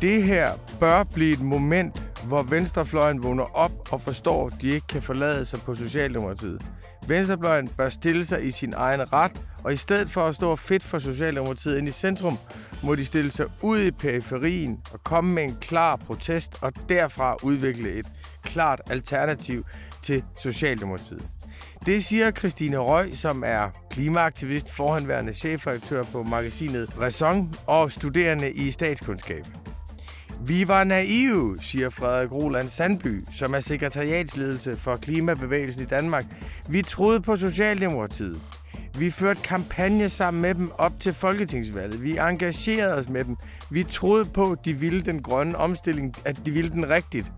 Det her bør blive et moment, hvor venstrefløjen vågner op og forstår, at de ikke kan forlade sig på Socialdemokratiet. Venstrefløjen bør stille sig i sin egen ret, og i stedet for at stå fedt for Socialdemokratiet ind i centrum, må de stille sig ud i periferien og komme med en klar protest, og derfra udvikle et klart alternativ til Socialdemokratiet. Det siger Christine Røg, som er klimaaktivist, forhenværende chefredaktør på magasinet Raison og studerende i statskundskab. Vi var naive, siger Frederik Roland Sandby, som er sekretariatsledelse for klimabevægelsen i Danmark. Vi troede på Socialdemokratiet. Vi førte kampagne sammen med dem op til folketingsvalget. Vi engagerede os med dem. Vi troede på, at de ville den grønne omstilling, at de ville den rigtigt.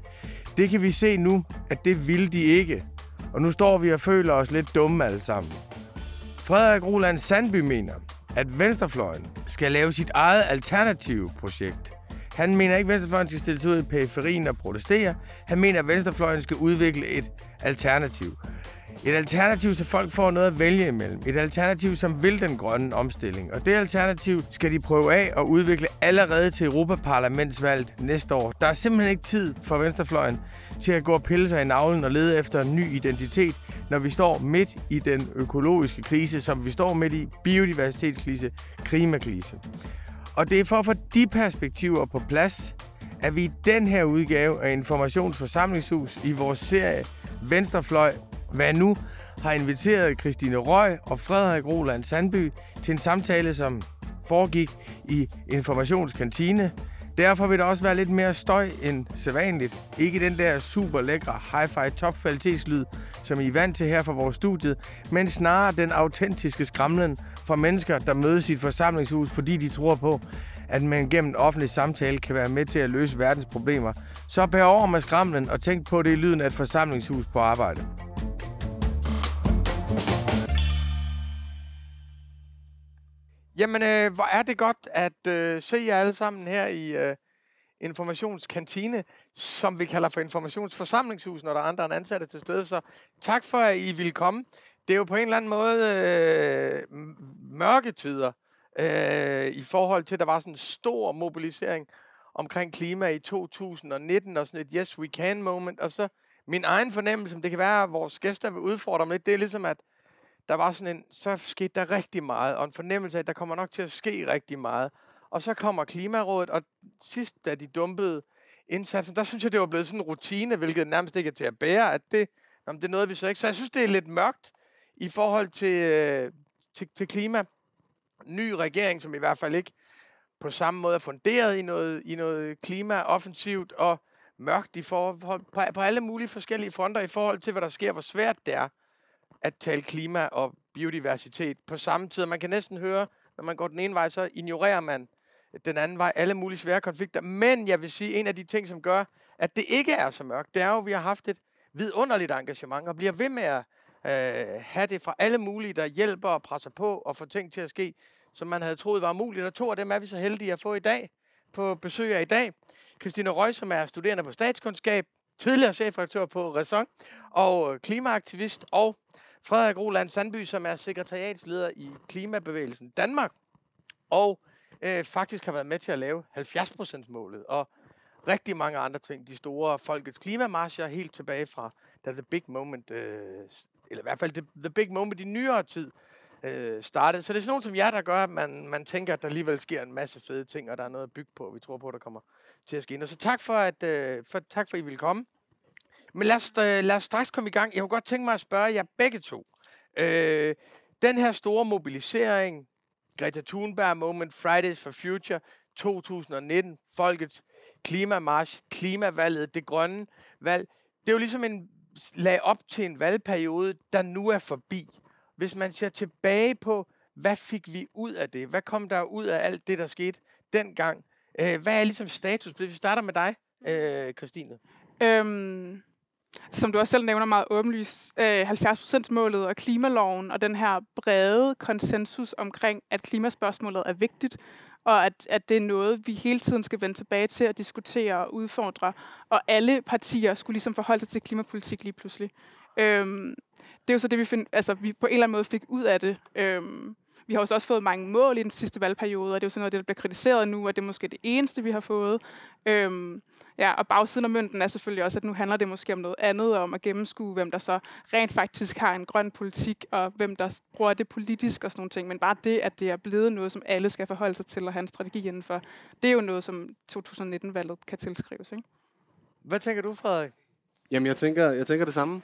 Det kan vi se nu, at det ville de ikke. Og nu står vi og føler os lidt dumme alle sammen. Frederik Roland Sandby mener, at Venstrefløjen skal lave sit eget alternative projekt. Han mener ikke, at Venstrefløjen skal stille sig ud i periferien og protestere. Han mener, at Venstrefløjen skal udvikle et alternativ. Et alternativ, så folk får noget at vælge imellem. Et alternativ, som vil den grønne omstilling. Og det alternativ skal de prøve af og udvikle allerede til Europaparlamentsvalget næste år. Der er simpelthen ikke tid for venstrefløjen til at gå og pille sig i navlen og lede efter en ny identitet, når vi står midt i den økologiske krise, som vi står midt i, biodiversitetskrise, klimakrise. Og det er for at få de perspektiver på plads, at vi i den her udgave af Informationsforsamlingshus i vores serie Venstrefløj hvad nu har inviteret Christine Røg og Frederik Roland Sandby til en samtale, som foregik i Informationskantine. Derfor vil der også være lidt mere støj end sædvanligt. Ikke den der super lækre hi-fi topkvalitetslyd, som I er vant til her fra vores studie, men snarere den autentiske skramlen fra mennesker, der mødes i et forsamlingshus, fordi de tror på, at man gennem offentlig samtale kan være med til at løse verdens problemer. Så bær over med skramlen og tænk på det i lyden af et forsamlingshus på arbejde. Jamen, øh, hvor er det godt at øh, se jer alle sammen her i øh, informationskantine, som vi kalder for informationsforsamlingshus, når der er andre end ansatte til stede. Så tak for, at I vil komme. Det er jo på en eller anden måde øh, mørketider øh, i forhold til, at der var sådan en stor mobilisering omkring klima i 2019, og sådan et yes we can moment. Og så min egen fornemmelse, det kan være, at vores gæster vil udfordre mig lidt, det er ligesom, at der var sådan en, så skete der rigtig meget, og en fornemmelse af, at der kommer nok til at ske rigtig meget. Og så kommer Klimarådet, og sidst, da de dumpede indsatsen, der synes jeg, det var blevet sådan en rutine, hvilket nærmest ikke er til at bære, at det, jamen, det er noget, vi så ikke. Så jeg synes, det er lidt mørkt i forhold til, øh, til, til klima. Ny regering, som i hvert fald ikke på samme måde er funderet i noget, i noget klima-offensivt, og mørkt i forhold, på, på alle mulige forskellige fronter i forhold til, hvad der sker, hvor svært det er at tale klima og biodiversitet på samme tid. Man kan næsten høre, når man går den ene vej, så ignorerer man den anden vej alle mulige svære konflikter. Men jeg vil sige, en af de ting, som gør, at det ikke er så mørkt, det er jo, at vi har haft et vidunderligt engagement og bliver ved med at øh, have det fra alle mulige, der hjælper og presser på og får ting til at ske, som man havde troet var muligt. Og to af dem er vi så heldige at få i dag, på besøg af i dag. Christine Røg, som er studerende på statskundskab, tidligere chefredaktør på Raison, og øh, klimaaktivist, og Frederik Roland Sandby, som er sekretariatsleder i Klimabevægelsen Danmark, og øh, faktisk har været med til at lave 70%-målet, og rigtig mange andre ting. De store folkets klimamarscher helt tilbage fra da The Big Moment, øh, eller i hvert fald The Big Moment i nyere tid, øh, startede. Så det er sådan nogen som jer, der gør, at man, man tænker, at der alligevel sker en masse fede ting, og der er noget at bygge på, og vi tror på, at der kommer til at ske. Og så tak for, at, øh, for, tak for, at I vil komme. Men lad os, øh, lad os straks komme i gang. Jeg kunne godt tænke mig at spørge jer begge to. Øh, den her store mobilisering, Greta Thunberg Moment, Fridays for Future 2019, Folkets Klimamarsch, Klimavalget, det grønne valg, det er jo ligesom en lag op til en valgperiode, der nu er forbi. Hvis man ser tilbage på, hvad fik vi ud af det? Hvad kom der ud af alt det, der skete dengang? Øh, hvad er ligesom status? Vi starter med dig, øh, Christine. Øhm, som du også selv nævner meget åbenlyst, øh, 70%-målet og klimaloven og den her brede konsensus omkring, at klimaspørgsmålet er vigtigt, og at, at det er noget, vi hele tiden skal vende tilbage til at diskutere og udfordre, og alle partier skulle ligesom forholde sig til klimapolitik lige pludselig. Øhm, det er jo så det, vi, find, altså, vi på en eller anden måde fik ud af det. Øhm, vi har også fået mange mål i den sidste valgperiode, og det er jo sådan noget, der bliver kritiseret nu, og det er måske det eneste, vi har fået. Øhm, ja, og bagsiden af mønten er selvfølgelig også, at nu handler det måske om noget andet, om at gennemskue, hvem der så rent faktisk har en grøn politik, og hvem der bruger det politisk og sådan nogle ting. Men bare det, at det er blevet noget, som alle skal forholde sig til og have en strategi indenfor, det er jo noget, som 2019-valget kan tilskrives. Ikke? Hvad tænker du, Frederik? Jamen, jeg tænker, jeg tænker det samme.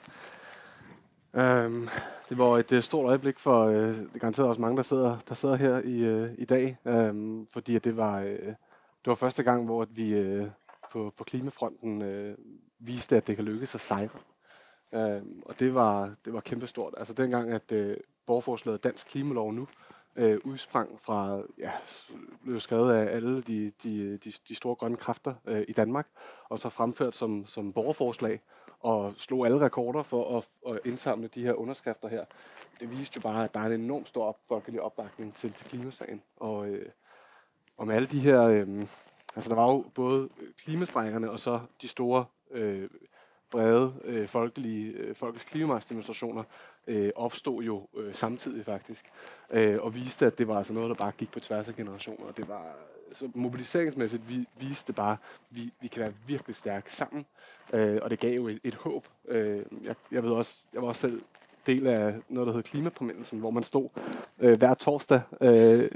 Um, det var et uh, stort øjeblik for uh, det garanteret også mange, der sidder, der sidder her i, uh, i dag, um, fordi at det var, uh, det var første gang, hvor vi uh, på, på klimafronten uh, viste, at det kan lykkes at sejre. Um, og det var, det var kæmpestort. Altså dengang, at uh, borgerforslaget Dansk Klimalov nu uh, udsprang fra, ja, blev skrevet af alle de, de, de, de store grønne kræfter uh, i Danmark, og så fremført som, som borgerforslag, og slog alle rekorder for at, at indsamle de her underskrifter her. Det viste jo bare, at der er en enorm stor folkelig opbakning til, til klimasagen. Og, øh, og med alle de her, øh, altså der var jo både klimastrækkerne og så de store øh, brede øh, folkelige øh, folkets klimademonstrationer øh, opstod jo øh, samtidig faktisk, øh, og viste, at det var altså noget, der bare gik på tværs af generationer. og Det var så mobiliseringsmæssigt vi, viste det bare, at vi, vi kan være virkelig stærke sammen, øh, og det gav jo et, et håb. Øh, jeg, jeg ved også, jeg var også selv del af noget, der hedder Klimapåmindelsen, hvor man stod øh, hver torsdag øh,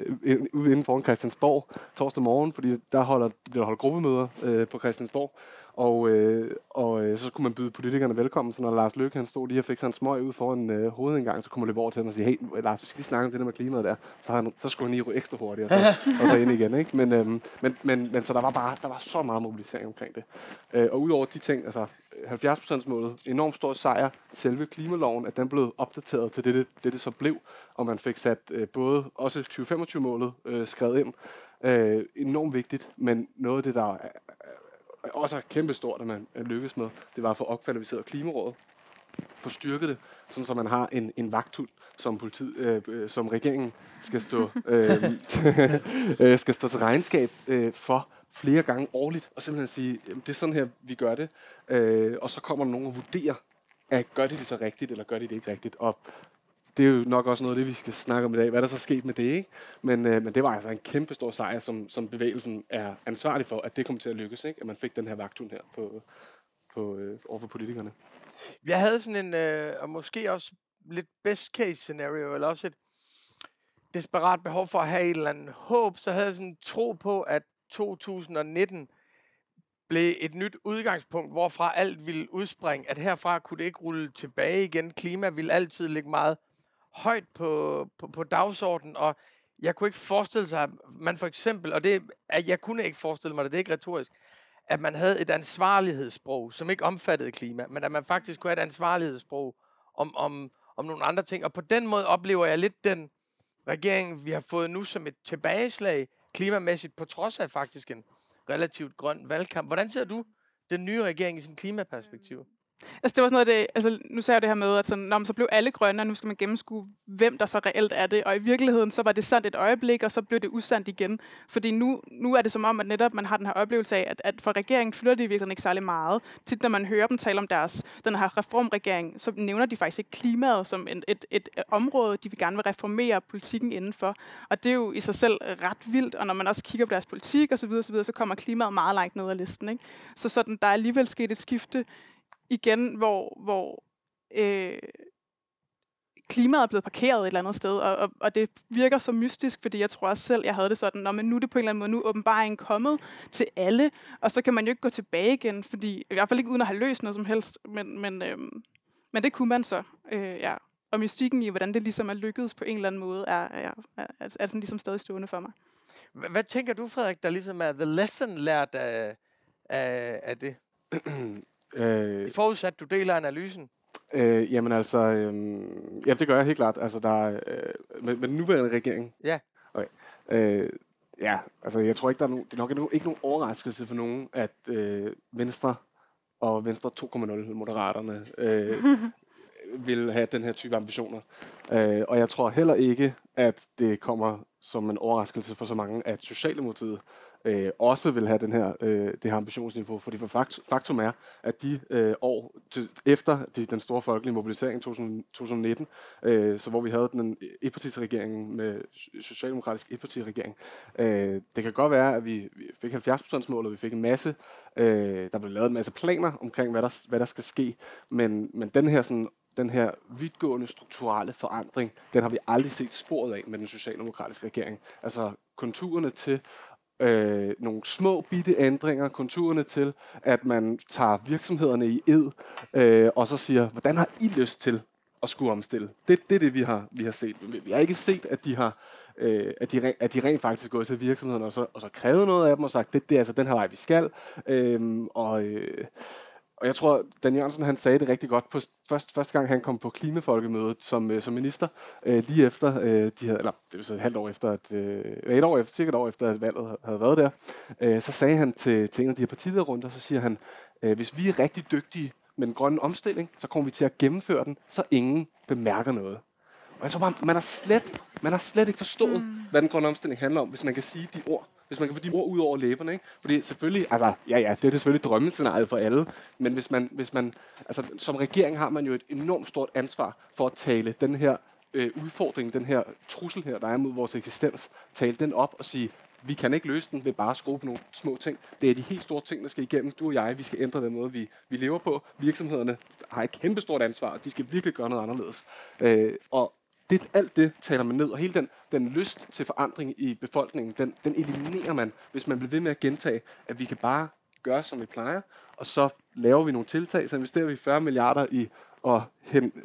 ude inden foran Christiansborg, torsdag morgen, fordi der holder, bliver holdt gruppemøder øh, på Christiansborg, og, øh, og øh, så kunne man byde politikerne velkommen, så når Lars Løkke han stod lige og fik sig en smøg ud foran øh, hovedindgang, så kunne man løbe over til ham og sige, hey Lars, vi skal lige snakke om det der med klimaet der. Så, han, så skulle han lige ekstra hurtigt, og så, og så ind igen. Ikke? Men, øh, men, men, men, så der var bare der var så meget mobilisering omkring det. Øh, og udover de ting, altså 70 målet, enormt stor sejr, selve klimaloven, at den blev opdateret til det, det, det, det så blev, og man fik sat øh, både også 2025-målet øh, skrevet ind, øh, enormt vigtigt, men noget af det, der er, også er kæmpestort, at man lykkes med, det var at få opkvalificeret Klimarådet, få styrket det, sådan så man har en, en vagthund, som, politiet, øh, øh som regeringen skal stå, øh, øh, skal stå til regnskab øh, for flere gange årligt, og simpelthen sige, det er sådan her, vi gør det, øh, og så kommer der nogen og vurderer, at gør de det så rigtigt, eller gør de det ikke rigtigt, og det er jo nok også noget af det, vi skal snakke om i dag. Hvad er der så sket med det, ikke? Men, øh, men det var altså en kæmpe stor sejr, som, som bevægelsen er ansvarlig for, at det kom til at lykkes, ikke? At man fik den her vagtun her på, på, øh, overfor politikerne. Jeg havde sådan en, øh, og måske også lidt best case scenario, eller også et desperat behov for at have et eller andet håb, så havde jeg sådan en tro på, at 2019 blev et nyt udgangspunkt, hvorfra alt ville udspringe, at herfra kunne det ikke rulle tilbage igen. Klima ville altid ligge meget højt på, på, på dagsordenen, og jeg kunne ikke forestille sig, at man for eksempel, og det, at jeg kunne ikke forestille mig det, det er ikke retorisk, at man havde et ansvarlighedssprog, som ikke omfattede klima, men at man faktisk kunne have et ansvarlighedssprog om, om, om nogle andre ting. Og på den måde oplever jeg lidt den regering, vi har fået nu som et tilbageslag klimamæssigt, på trods af faktisk en relativt grøn valgkamp. Hvordan ser du den nye regering i sin klimaperspektiv? Altså, det var sådan noget, det, altså, nu sagde jeg det her med, at sådan, når så blev alle grønne, og nu skal man gennemskue, hvem der så reelt er det. Og i virkeligheden, så var det sandt et øjeblik, og så blev det usandt igen. Fordi nu, nu er det som om, at netop man har den her oplevelse af, at, at for regeringen flytter de i virkeligheden ikke særlig meget. Tit, når man hører dem tale om deres, den her reformregering, så nævner de faktisk ikke klimaet som et, et, et, et område, de vil gerne vil reformere politikken indenfor. Og det er jo i sig selv ret vildt, og når man også kigger på deres politik osv., så, videre, så, videre, så kommer klimaet meget langt ned ad listen. Ikke? Så sådan, der er alligevel sket et skifte igen, hvor, hvor øh, klimaet er blevet parkeret et eller andet sted, og, og, og det virker så mystisk, fordi jeg tror også selv, jeg havde det sådan, Nå, men nu er det på en eller anden måde, nu er åbenbaringen kommet til alle, og så kan man jo ikke gå tilbage igen, fordi i hvert fald ikke uden at have løst noget som helst, men, men, øh, men det kunne man så, øh, ja. Og mystikken i, hvordan det ligesom er lykkedes på en eller anden måde, er, er, er, er, er sådan ligesom stadig stående for mig. Hvad tænker du, Frederik, der ligesom er the lesson lært af, af, af det? Øh, Forudsat, du deler analysen. Øh, jamen altså, øh, ja, det gør jeg helt klart. Altså, der er, øh, med, med den nuværende regering. Ja. Okay. Øh, ja, altså jeg tror ikke, der er nogen, det er nok ikke nogen overraskelse for nogen, at øh, Venstre og Venstre 2.0, Moderaterne, øh, vil have den her type ambitioner. Øh, og jeg tror heller ikke, at det kommer som en overraskelse for så mange, at Socialdemokratiet øh, også vil have den her, øh, det her ambitionsniveau. Fordi for fakt, faktum er, at de øh, år til, efter de, den store folkelige mobilisering 2019, øh, så hvor vi havde den etpartisregering med socialdemokratisk etpartiregering, øh, det kan godt være, at vi, vi fik 70%-målet, vi fik en masse, øh, der blev lavet en masse planer omkring, hvad der, hvad der skal ske, men, men den her sådan den her vidtgående strukturelle forandring, den har vi aldrig set sporet af med den socialdemokratiske regering. Altså konturerne til øh, nogle små bitte ændringer, konturerne til, at man tager virksomhederne i ed, øh, og så siger, hvordan har I lyst til at skulle omstille? Det, det er det, vi har, vi har set. Vi har ikke set, at de har øh, at, de, at de rent faktisk går gået til virksomhederne og så, og så krævet noget af dem og sagt, det, det er altså den her vej, vi skal. Øh, og, øh, og jeg tror, Dan Jørgensen han sagde det rigtig godt på først, første gang, han kom på klimafolkemødet som, øh, som minister, øh, lige efter, øh, de havde, eller det vil sige et halvt år efter, at, øh, et år efter, cirka et år efter, at valget havde været der, øh, så sagde han til, til en af de her partilederrunder, så siger han, øh, hvis vi er rigtig dygtige med den grønne omstilling, så kommer vi til at gennemføre den, så ingen bemærker noget. Og jeg tror bare, man har slet, man har slet ikke forstået, mm. hvad den grønne omstilling handler om, hvis man kan sige de ord hvis man kan få de ord ud over læberne. Ikke? Fordi selvfølgelig, altså, ja, ja, det er selvfølgelig drømmescenariet for alle, men hvis man, hvis man, altså, som regering har man jo et enormt stort ansvar for at tale den her øh, udfordring, den her trussel her, der er mod vores eksistens, tale den op og sige, vi kan ikke løse den ved bare at skrue på nogle små ting. Det er de helt store ting, der skal igennem. Du og jeg, vi skal ændre den måde, vi, vi lever på. Virksomhederne har et kæmpe stort ansvar, og de skal virkelig gøre noget anderledes. Øh, og det, alt det taler man ned, og hele den, den lyst til forandring i befolkningen, den, den eliminerer man, hvis man bliver ved med at gentage, at vi kan bare gøre, som vi plejer, og så laver vi nogle tiltag, så investerer vi 40 milliarder i at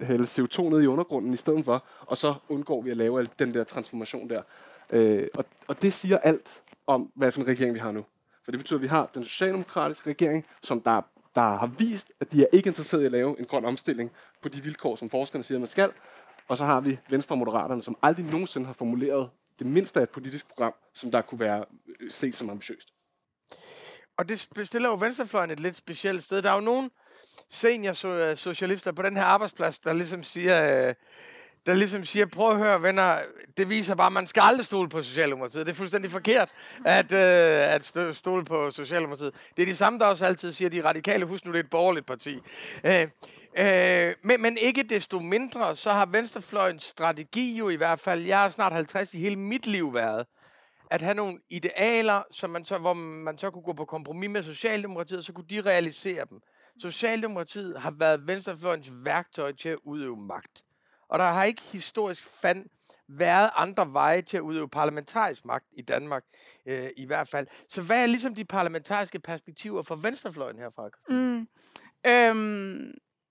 hælde CO2 ned i undergrunden i stedet for, og så undgår vi at lave den der transformation der. Øh, og, og det siger alt om, hvad for en regering vi har nu. For det betyder, at vi har den socialdemokratiske regering, som der, der har vist, at de er ikke interesseret i at lave en grøn omstilling på de vilkår, som forskerne siger, man skal, og så har vi Venstre og Moderaterne, som aldrig nogensinde har formuleret det mindste af et politisk program, som der kunne være øh, set som ambitiøst. Og det stiller jo venstrefløjen et lidt specielt sted. Der er jo nogen senior-socialister øh, på den her arbejdsplads, der ligesom siger, øh, der ligesom siger, prøv at høre venner, det viser bare, at man skal aldrig stole på Socialdemokratiet. Det er fuldstændig forkert at, øh, at stole på Socialdemokratiet. Det er de samme, der også altid siger, at de radikale, husk nu, det er et borgerligt parti. Øh, Øh, men, men ikke desto mindre, så har Venstrefløjens strategi jo i hvert fald, jeg er snart 50 i hele mit liv været, at have nogle idealer, som man så, hvor man så kunne gå på kompromis med Socialdemokratiet, så kunne de realisere dem. Socialdemokratiet har været Venstrefløjens værktøj til at udøve magt. Og der har ikke historisk fand været andre veje til at udøve parlamentarisk magt i Danmark, øh, i hvert fald. Så hvad er ligesom de parlamentariske perspektiver for venstrefløjen herfra, Christine? Mm. Øhm,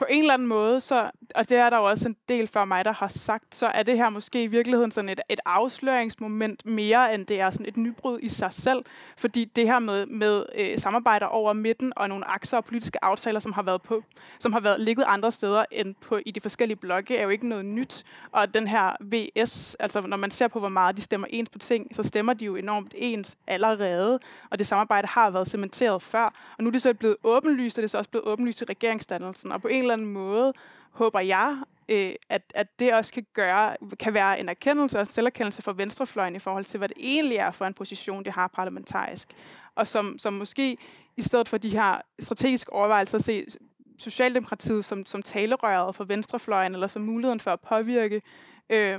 på en eller anden måde, så, og det er der jo også en del før mig, der har sagt, så er det her måske i virkeligheden sådan et, et afsløringsmoment mere, end det er sådan et nybrud i sig selv. Fordi det her med, med øh, samarbejder over midten og nogle akser og politiske aftaler, som har været på, som har været ligget andre steder end på i de forskellige blokke, er jo ikke noget nyt. Og den her VS, altså når man ser på, hvor meget de stemmer ens på ting, så stemmer de jo enormt ens allerede. Og det samarbejde har været cementeret før. Og nu er det så blevet åbenlyst, og det er så også blevet åbenlyst i regeringsdannelsen. Og på en eller anden måde håber jeg, øh, at, at det også kan, gøre, kan være en erkendelse og en selverkendelse for venstrefløjen i forhold til, hvad det egentlig er for en position, det har parlamentarisk. Og som, som måske i stedet for de her strategiske overvejelser se Socialdemokratiet som, som talerøret for venstrefløjen, eller som muligheden for at påvirke øh,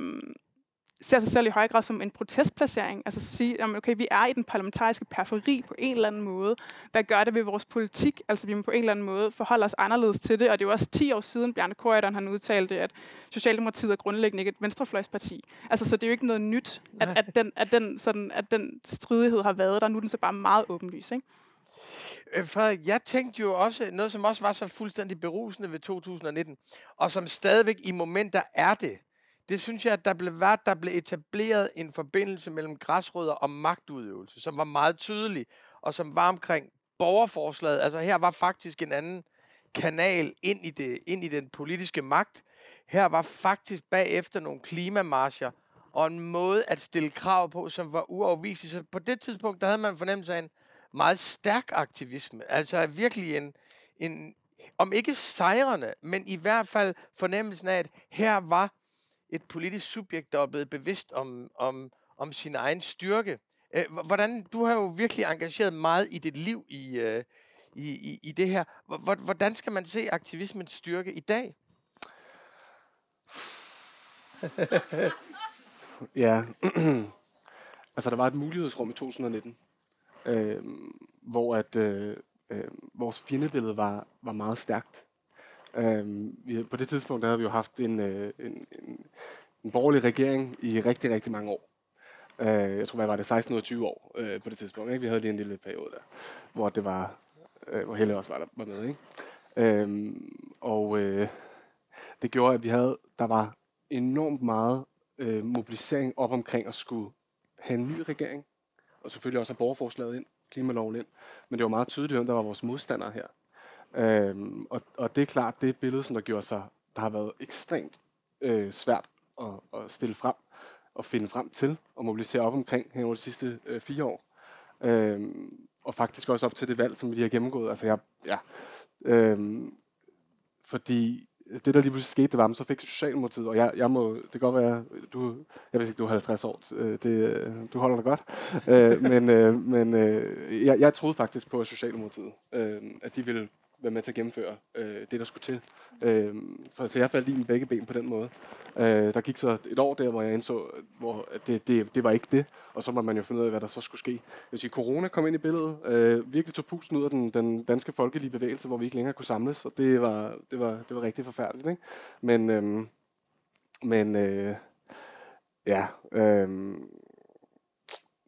ser sig selv i høj grad som en protestplacering. Altså at sige, at okay, vi er i den parlamentariske periferi på en eller anden måde. Hvad gør det ved vores politik? Altså vi må på en eller anden måde forholde os anderledes til det. Og det er jo også 10 år siden, Bjarne Korydon han udtalte, at Socialdemokratiet er grundlæggende ikke et venstrefløjsparti. Altså så det er jo ikke noget nyt, at, at, den, at, den, sådan, at den stridighed har været der. Nu er den så bare meget åbenlys, ikke? Øh, Frederik, jeg tænkte jo også noget, som også var så fuldstændig berusende ved 2019, og som stadigvæk i momenter er det det synes jeg, at der blev, været, der blev etableret en forbindelse mellem græsrødder og magtudøvelse, som var meget tydelig, og som var omkring borgerforslaget. Altså her var faktisk en anden kanal ind i, det, ind i den politiske magt. Her var faktisk bagefter nogle klimamarcher, og en måde at stille krav på, som var uafviselig. Så på det tidspunkt, der havde man fornemmelse af en meget stærk aktivisme. Altså virkelig en, en om ikke sejrende, men i hvert fald fornemmelsen af, at her var et politisk subjekt, der er blevet bevidst om, om, om sin egen styrke. Hvordan, du har jo virkelig engageret meget i dit liv i, øh, i, i, i det her. Hvordan skal man se aktivismens styrke i dag? Ja, altså der var et mulighedsrum i 2019, øh, hvor at øh, øh, vores fjendebillede var, var meget stærkt. Øh, vi, på det tidspunkt der havde vi jo haft en, øh, en, en, en borgerlig regering i rigtig, rigtig mange år. Øh, jeg tror, hvad var det, 16 ud 20 år øh, på det tidspunkt. Ikke? Vi havde lige en lille periode der, hvor det var, øh, hvor Helle også var der var med. Ikke? Øh, og øh, det gjorde, at vi havde, der var enormt meget øh, mobilisering op omkring at skulle have en ny regering, og selvfølgelig også have borgerforslaget ind, klimaloven ind. Men det var meget tydeligt, hvem der var vores modstandere her. Øhm, og, og det er klart, det er et billede, som der gjorde sig, der har været ekstremt øh, svært at, at stille frem og finde frem til og mobilisere op omkring hen over de sidste øh, fire år. Øhm, og faktisk også op til det valg, som vi lige har gennemgået. Altså jeg, ja, øhm, fordi det, der lige pludselig skete, det var, at så fik Socialdemokratiet, og jeg, jeg må, det kan godt være, du, jeg ved ikke, du er 50 år, øh, det, øh, du holder dig godt, øh, men, øh, men øh, jeg, jeg troede faktisk på, Socialdemokratiet, øh, at de ville være med til at gennemføre øh, det, der skulle til. Øh, så, så jeg faldt i med begge ben på den måde. Øh, der gik så et år der, hvor jeg indså, hvor at det, det, det var ikke det, og så må man jo finde ud af, hvad der så skulle ske. Jeg vil sige, corona kom ind i billedet, øh, virkelig tog pusten ud af den, den danske folkelige bevægelse, hvor vi ikke længere kunne samles, og det var, det var, det var rigtig forfærdeligt. Ikke? Men, øh, men øh, ja, øh,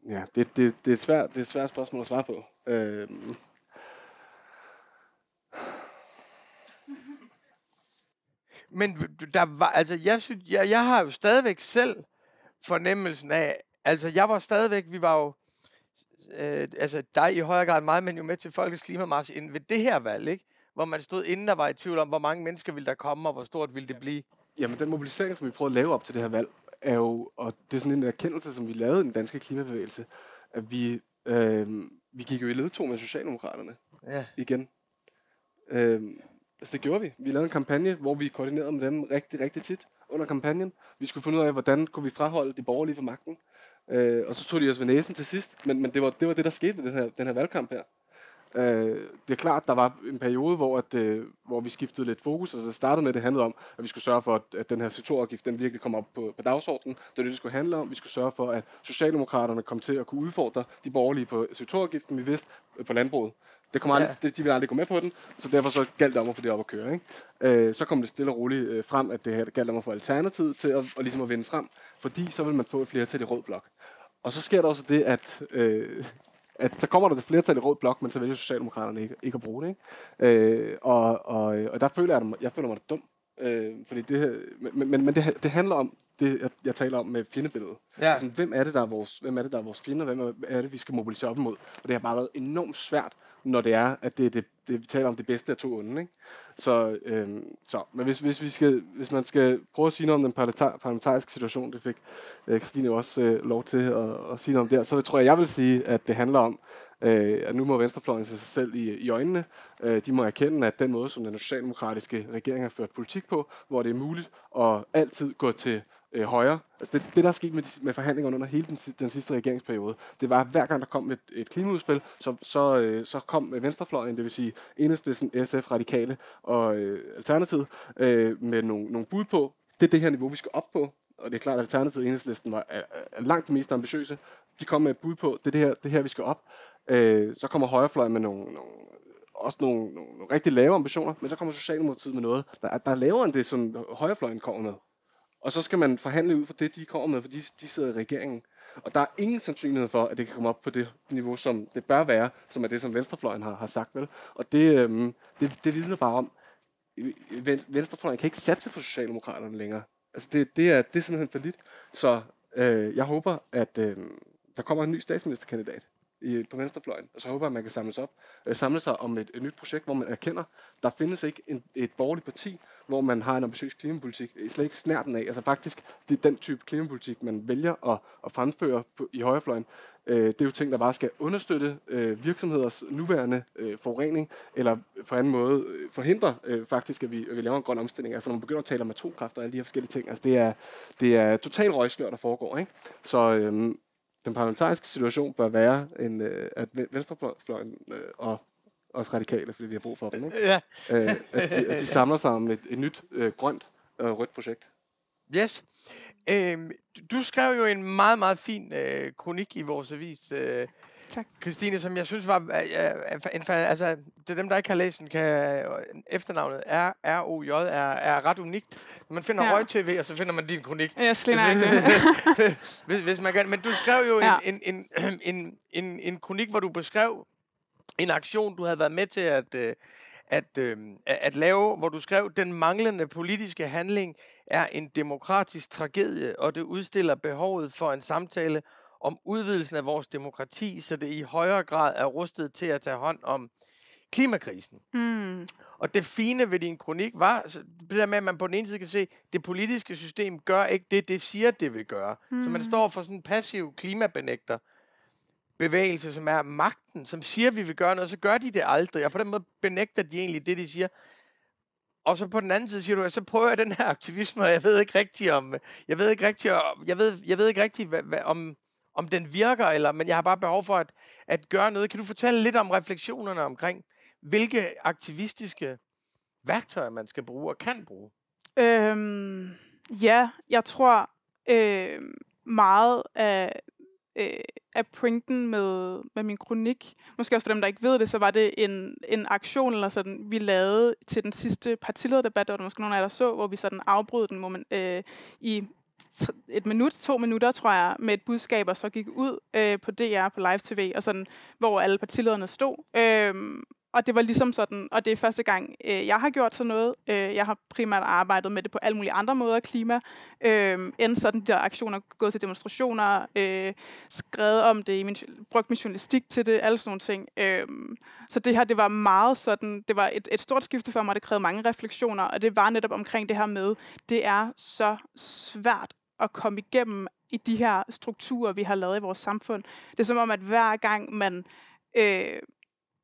ja det, det, det, er et svært, det er et svært spørgsmål at svare på. Øh, Men der var, altså, jeg, synes, jeg, jeg har jo stadigvæk selv fornemmelsen af, altså, jeg var stadigvæk, vi var jo, øh, altså, dig i højere grad mig, men jo med til Folkets Klimamarsch inden ved det her valg, ikke? Hvor man stod inden der var i tvivl om, hvor mange mennesker ville der komme, og hvor stort ville det blive. Jamen, den mobilisering, som vi prøvede at lave op til det her valg, er jo, og det er sådan en erkendelse, som vi lavede i den danske klimabevægelse, at vi, øh, vi gik jo i ledtog med Socialdemokraterne Ja. igen. Øh, altså det gjorde vi. Vi lavede en kampagne, hvor vi koordinerede med dem rigtig, rigtig tit under kampagnen. Vi skulle finde ud af, hvordan kunne vi fraholde de borgerlige fra magten. Øh, og så tog de os ved næsen til sidst. Men, men det, var, det var det, der skete med den her, den her valgkamp her. Øh, det er klart, der var en periode, hvor, at, øh, hvor vi skiftede lidt fokus. Altså det startede med, at det handlede om, at vi skulle sørge for, at, at den her sektorafgift, den virkelig kom op på, på dagsordenen. Det var det, det skulle handle om. Vi skulle sørge for, at Socialdemokraterne kom til at kunne udfordre de borgerlige på sektorafgiften, vi vidste øh, på landbruget. Det kom aldrig, Ja. det, de ville aldrig gå med på den, så derfor så galt det om at få det op at køre. Ikke? Øh, så kom det stille og roligt øh, frem, at det her galt om at få alternativet til at, og ligesom at vinde frem, fordi så vil man få et flertal i rød blok. Og så sker der også det, at, øh, at så kommer der et flertal i rød blok, men så vælger Socialdemokraterne ikke, ikke at bruge det. Ikke? Øh, og, og, og der føler jeg, at jeg føler mig dum. Øh, fordi det, men, men, men det, det handler om det, jeg, jeg taler om med fjendebilledet. Ja. Altså, hvem er det, der er vores, hvem er det, der er vores fjender? Hvem er, det, vi skal mobilisere op imod? Og det har bare været enormt svært, når det er, at det, det, det vi taler om det bedste af to onde. Ikke? Så, øhm, så, men hvis, hvis, vi skal, hvis man skal prøve at sige noget om den parlamentar- parlamentariske situation, det fik øh, Christine jo også øh, lov til at, at sige noget om der, så tror jeg, jeg vil sige, at det handler om, øh, at nu må venstrefløjen se sig selv i, i øjnene. Øh, de må erkende, at den måde, som den socialdemokratiske regering har ført politik på, hvor det er muligt at altid gå til øh, højre. Altså det, det, der er sket med, med forhandlingerne under hele den, den sidste regeringsperiode, det var, at hver gang der kom et, et klimaudspil, så, så, øh, så kom venstrefløjen, det vil sige Enhedslisten, SF, Radikale og øh, Alternativet, øh, med nogle, nogle bud på, det er det her niveau, vi skal op på. Og det er klart, at Alternativet og Enhedslisten var er, er langt mest ambitiøse. De kom med et bud på, det er det her, det her vi skal op. Øh, så kommer højrefløjen med nogle, nogle også nogle, nogle, nogle rigtig lave ambitioner, men så kommer Socialdemokratiet med noget, der, der er lavere end det, som højrefløjen kommer med. Og så skal man forhandle ud fra det, de kommer med, fordi de sidder i regeringen. Og der er ingen sandsynlighed for, at det kan komme op på det niveau, som det bør være, som er det, som venstrefløjen har, har sagt. Vel? Og det, øhm, det, det vidner bare om, øh, venstrefløjen kan ikke satse på Socialdemokraterne længere. Altså det, det, er, det er simpelthen for lidt. Så øh, jeg håber, at øh, der kommer en ny statsministerkandidat i, på venstrefløjen, og så håber jeg, at man kan samles op, øh, samle sig om et, et nyt projekt, hvor man erkender, der findes ikke en, et borgerligt parti, hvor man har en ambitiøs klimapolitik. I Slet ikke snærten af. Altså faktisk, det er den type klimapolitik, man vælger at, at fremføre på, i højrefløjen. Øh, det er jo ting, der bare skal understøtte øh, virksomheders nuværende øh, forurening, eller på anden måde øh, forhindre øh, faktisk, at vi, at vi laver en grøn omstilling. Altså når man begynder at tale om atomkraft og alle de her forskellige ting, altså det er, det er total røgslør, der foregår. Ikke? Så, øh, den parlamentariske situation bør være, en, øh, at ven- venstrefløjen øh, og også radikale, fordi vi har brug for dem, ikke? Ja. Øh, at, de, at de samler sig om et, et nyt øh, grønt øh, rødt projekt. Yes. Øhm, du- du skrev jo en meget, meget fin øh, kronik i vores avis, øh, Tak. Christine, som jeg synes var... Øh, øh, en, altså, til dem, der ikke har læst den, kan øh, efternavnet R-O-J er, er ret unikt. Man finder Ja. Røg-TV, og så finder man din kronik. Jeg sliner ikke det. hvis, hvis man kan. Men du skrev jo Ja. en, en, en, en, en, en kronik, hvor du beskrev en aktion, du havde været med til at, at, øh, at at lave, hvor du skrev, den manglende politiske handling er en demokratisk tragedie, og det udstiller behovet for en samtale om udvidelsen af vores demokrati, så det i højere grad er rustet til at tage hånd om klimakrisen. Mm. Og det fine ved din kronik var, det der med, at man på den ene side kan se, at det politiske system gør ikke det, det siger, det vil gøre. Mm. Så man Mm. står for sådan en passiv klimabenægter bevægelse, som er magten, som siger, at vi vil gøre noget, så gør de det aldrig. Og på den måde benægter de egentlig det, de siger. Og så på den anden side siger du, at så prøver jeg den her aktivisme, og jeg ved ikke rigtigt om, jeg ved ikke rigtigt, om- jeg ved, jeg ved ikke rigtigt, hvad, hvad, om, om den virker, eller, men jeg har bare behov for at, at gøre noget. Kan du fortælle lidt om refleksionerne omkring, hvilke aktivistiske værktøjer man skal bruge og kan bruge? Øhm, ja, jeg tror øh, meget af, øh, af pointen med, med min kronik, måske også for dem, der ikke ved det, så var det en, en aktion, eller sådan, vi lavede til den sidste partilederdebat, der var der måske nogen af jer, der så, hvor vi sådan afbrød den moment, øh, i et minut, to minutter, tror jeg, med et budskab, og så gik ud øh, på DR, på live tv, og sådan, hvor alle partilederne stod. Øh, og det var ligesom sådan, og det er første gang, øh, jeg har gjort sådan noget. Øh, jeg har primært arbejdet med det på alle mulige andre måder, klima. Øh, end sådan de der aktioner, gået til demonstrationer, øh, skrevet om det, min, brugt min journalistik til det, alle sådan nogle ting. Øh, så det her, det var meget sådan, det var et, et stort skifte for mig, det krævede mange refleksioner, og det var netop omkring det her med, det er så svært at komme igennem i de her strukturer, vi har lavet i vores samfund. Det er som om, at hver gang man øh,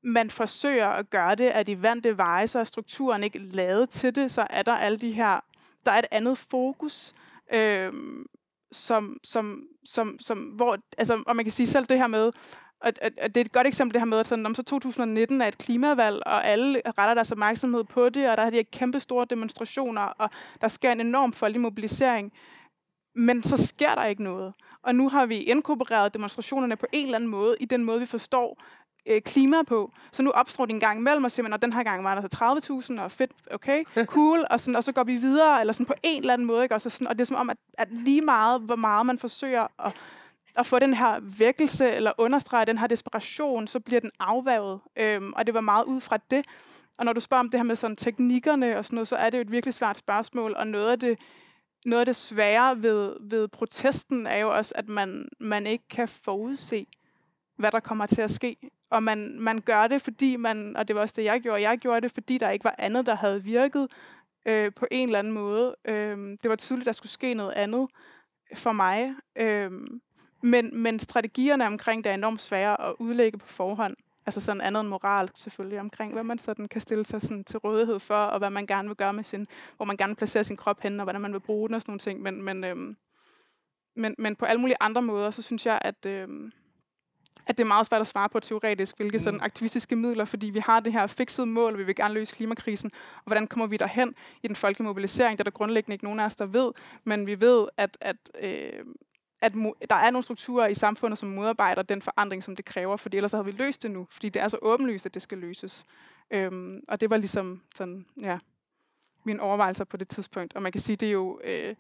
man forsøger at gøre det af de vante veje, så er strukturen ikke lavet til det, så er der alle de her, der er et andet fokus, øh, som, som, som, som, hvor, altså, og man kan sige selv det her med, at, at, og det er et godt eksempel det her med, at sådan, om så 2019 er et klimavalg, og alle retter deres opmærksomhed på det, og der er de her kæmpe store demonstrationer, og der sker en enorm folkelig mobilisering, men så sker der ikke noget. Og nu har vi inkorporeret demonstrationerne på en eller anden måde, i den måde, vi forstår øh, klima på. Så nu opstår det en gang imellem, og siger man, at den her gang var der så 30.000, og fedt, okay, cool, og, sådan, og så går vi videre, eller sådan på en eller anden måde, ikke? Også sådan, og det er som om, at, at lige meget, hvor meget man forsøger at, at få den her vækkelse, eller understrege den her desperation, så bliver den afværget. Øhm, og det var meget ud fra det. Og når du spørger om det her med sådan teknikkerne og sådan noget, så er det jo et virkelig svært spørgsmål, og noget af det, noget af det svære ved, ved protesten er jo også, at man, man ikke kan forudse, hvad der kommer til at ske. Og man, man gør det, fordi man, og det var også det, jeg gjorde, jeg gjorde det, fordi der ikke var andet, der havde virket øh, på en eller anden måde. Øh, det var tydeligt, der skulle ske noget andet for mig. Øh, men, men strategierne omkring det er enormt svære at udlægge på forhånd. Altså sådan andet end moral selvfølgelig omkring, hvad man sådan kan stille sig sådan til rådighed for, og hvad man gerne vil gøre med sin, hvor man gerne placerer sin krop hen, og hvordan man vil bruge den og sådan nogle ting. Men, men, øhm, men, men på alle mulige andre måder, så synes jeg, at, øhm, at det er meget svært at svare på teoretisk, hvilke sådan aktivistiske midler, fordi vi har det her fikset mål, vi vil gerne løse klimakrisen, og hvordan kommer vi derhen i den folkelige mobilisering, det er der grundlæggende ikke nogen af os, der ved, men vi ved, at, at øh, at der er nogle strukturer i samfundet, som modarbejder den forandring, som det kræver, fordi ellers havde vi løst det nu, fordi det er så åbenlyst, at det skal løses. Øhm, og det var ligesom sådan, ja, mine overvejelser på det tidspunkt. Og man kan sige, det er jo... Øh,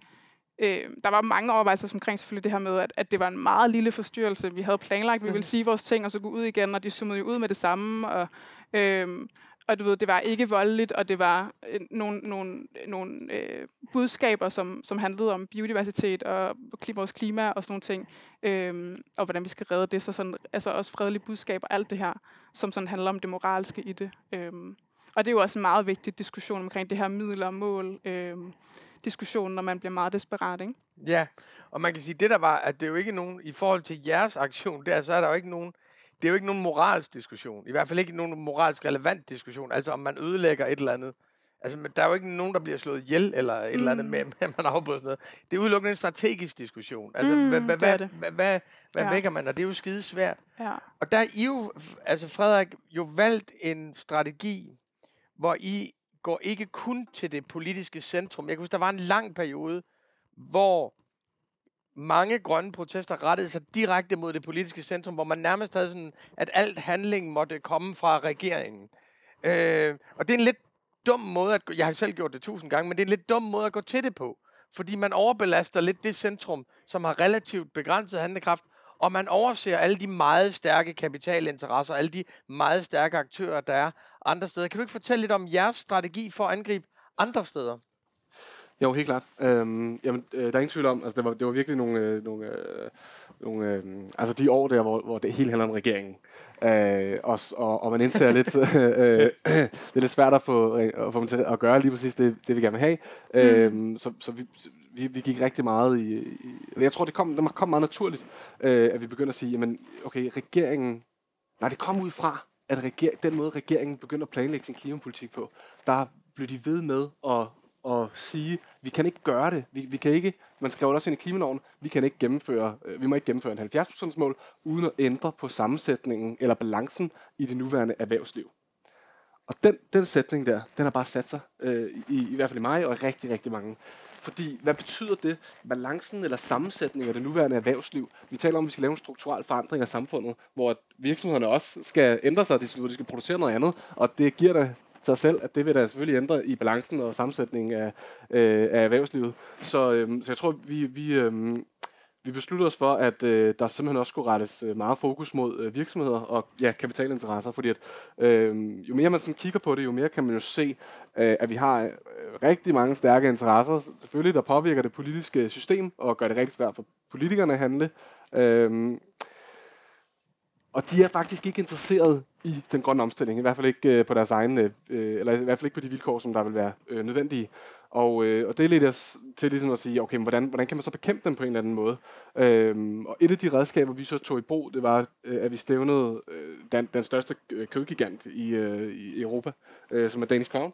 øh, der var mange overvejelser omkring selvfølgelig det her med, at, at det var en meget lille forstyrrelse. Vi havde planlagt, at vi ville sige vores ting, og så gå ud igen, og de zoomede jo ud med det samme. Og, øh, og du ved, det var ikke voldeligt, og det var øh, nogle, nogle, nogle øh, budskaber, som, som handlede om biodiversitet og vores klima og sådan nogle ting, øh, og hvordan vi skal redde det. Så sådan, altså også fredelige budskaber, alt det her, som sådan handler om det moralske i det. Øh, og det er jo også en meget vigtig diskussion omkring det her midler og mål, øh, diskussion, når man bliver meget desperat, ikke? Ja, og man kan sige, det der var, at det er jo ikke nogen, i forhold til jeres aktion, der, så er der jo ikke nogen, det er jo ikke nogen moralsk diskussion. I hvert fald ikke nogen moralsk relevant diskussion. Altså om man ødelægger et eller andet Altså, der er jo ikke nogen, der bliver slået ihjel, eller et mm. eller andet med, at man afbryder sådan noget. Det er udelukkende en strategisk diskussion. Altså, Mm, hvad, hvad, hvad, hvad, hvad, hvad Ja. vækker man? Og det er jo skide svært. Ja. Og der er I jo, altså Frederik, jo valgt en strategi, hvor I går ikke kun til det politiske centrum. Jeg kan huske, der var en lang periode, hvor mange grønne protester rettede sig direkte mod det politiske centrum, hvor man nærmest havde sådan, at alt handling måtte komme fra regeringen. Øh, og det er en lidt dum måde at gå, jeg har selv gjort det tusind gange, men det er en lidt dum måde at gå til det på. Fordi man overbelaster lidt det centrum, som har relativt begrænset handlekraft, og man overser alle de meget stærke kapitalinteresser, alle de meget stærke aktører, der er andre steder. Kan du ikke fortælle lidt om jeres strategi for at angribe andre steder? Jo, helt klart. Øhm, jamen, øh, der er ingen tvivl om, altså det var, det var virkelig nogle, øh, nogle, øh, nogle øh, altså de år der, hvor, hvor det hele handler om regeringen. Øh, og, og, og man indser lidt, øh, det er lidt svært at få, øh, at få dem til at gøre lige præcis det, det vi gerne vil have. Øhm, så så vi, vi, vi gik rigtig meget i, i jeg tror, det kom, det kom meget naturligt, øh, at vi begyndte at sige, jamen, okay, regeringen, nej, det kom ud fra, at reger, den måde, regeringen begynder at planlægge sin klimapolitik på, der blev de ved med at, at sige, vi kan ikke gøre det. Vi, vi kan ikke, man skrev også ind i klimaloven, vi kan ikke gennemføre, øh, vi må ikke gennemføre en 70% mål, uden at ændre på sammensætningen eller balancen i det nuværende erhvervsliv. Og den, den sætning der, den har bare sat sig, øh, i, i hvert fald i mig og i rigtig, rigtig mange. Fordi, hvad betyder det? Balancen eller sammensætningen af det nuværende erhvervsliv. Vi taler om, at vi skal lave en strukturel forandring af samfundet, hvor virksomhederne også skal ændre sig, de skal, de skal producere noget andet, og det giver da sig selv, at det vil da selvfølgelig ændre i balancen og sammensætningen af, øh, af erhvervslivet. Så, øh, så jeg tror, vi, vi, øh, vi besluttede os for, at øh, der simpelthen også skulle rettes øh, meget fokus mod øh, virksomheder og ja, kapitalinteresser, fordi at, øh, jo mere man sådan kigger på det, jo mere kan man jo se, øh, at vi har øh, rigtig mange stærke interesser, selvfølgelig, der påvirker det politiske system og gør det rigtig svært for politikerne at handle. Øh, og de er faktisk ikke interesseret i den grønne omstilling, i hvert fald ikke øh, på deres egen, øh, øh eller i hvert fald ikke på de vilkår, som der vil være øh, nødvendige. Og, øh, og det ledte os til ligesom at sige, okay, men hvordan, hvordan kan man så bekæmpe dem på en eller anden måde? Øhm, og et af de redskaber, vi så tog i brug, det var, øh, at vi stævnede øh, den, den største øh, kødgigant i, øh, i Europa, øh, som er Danish Crown.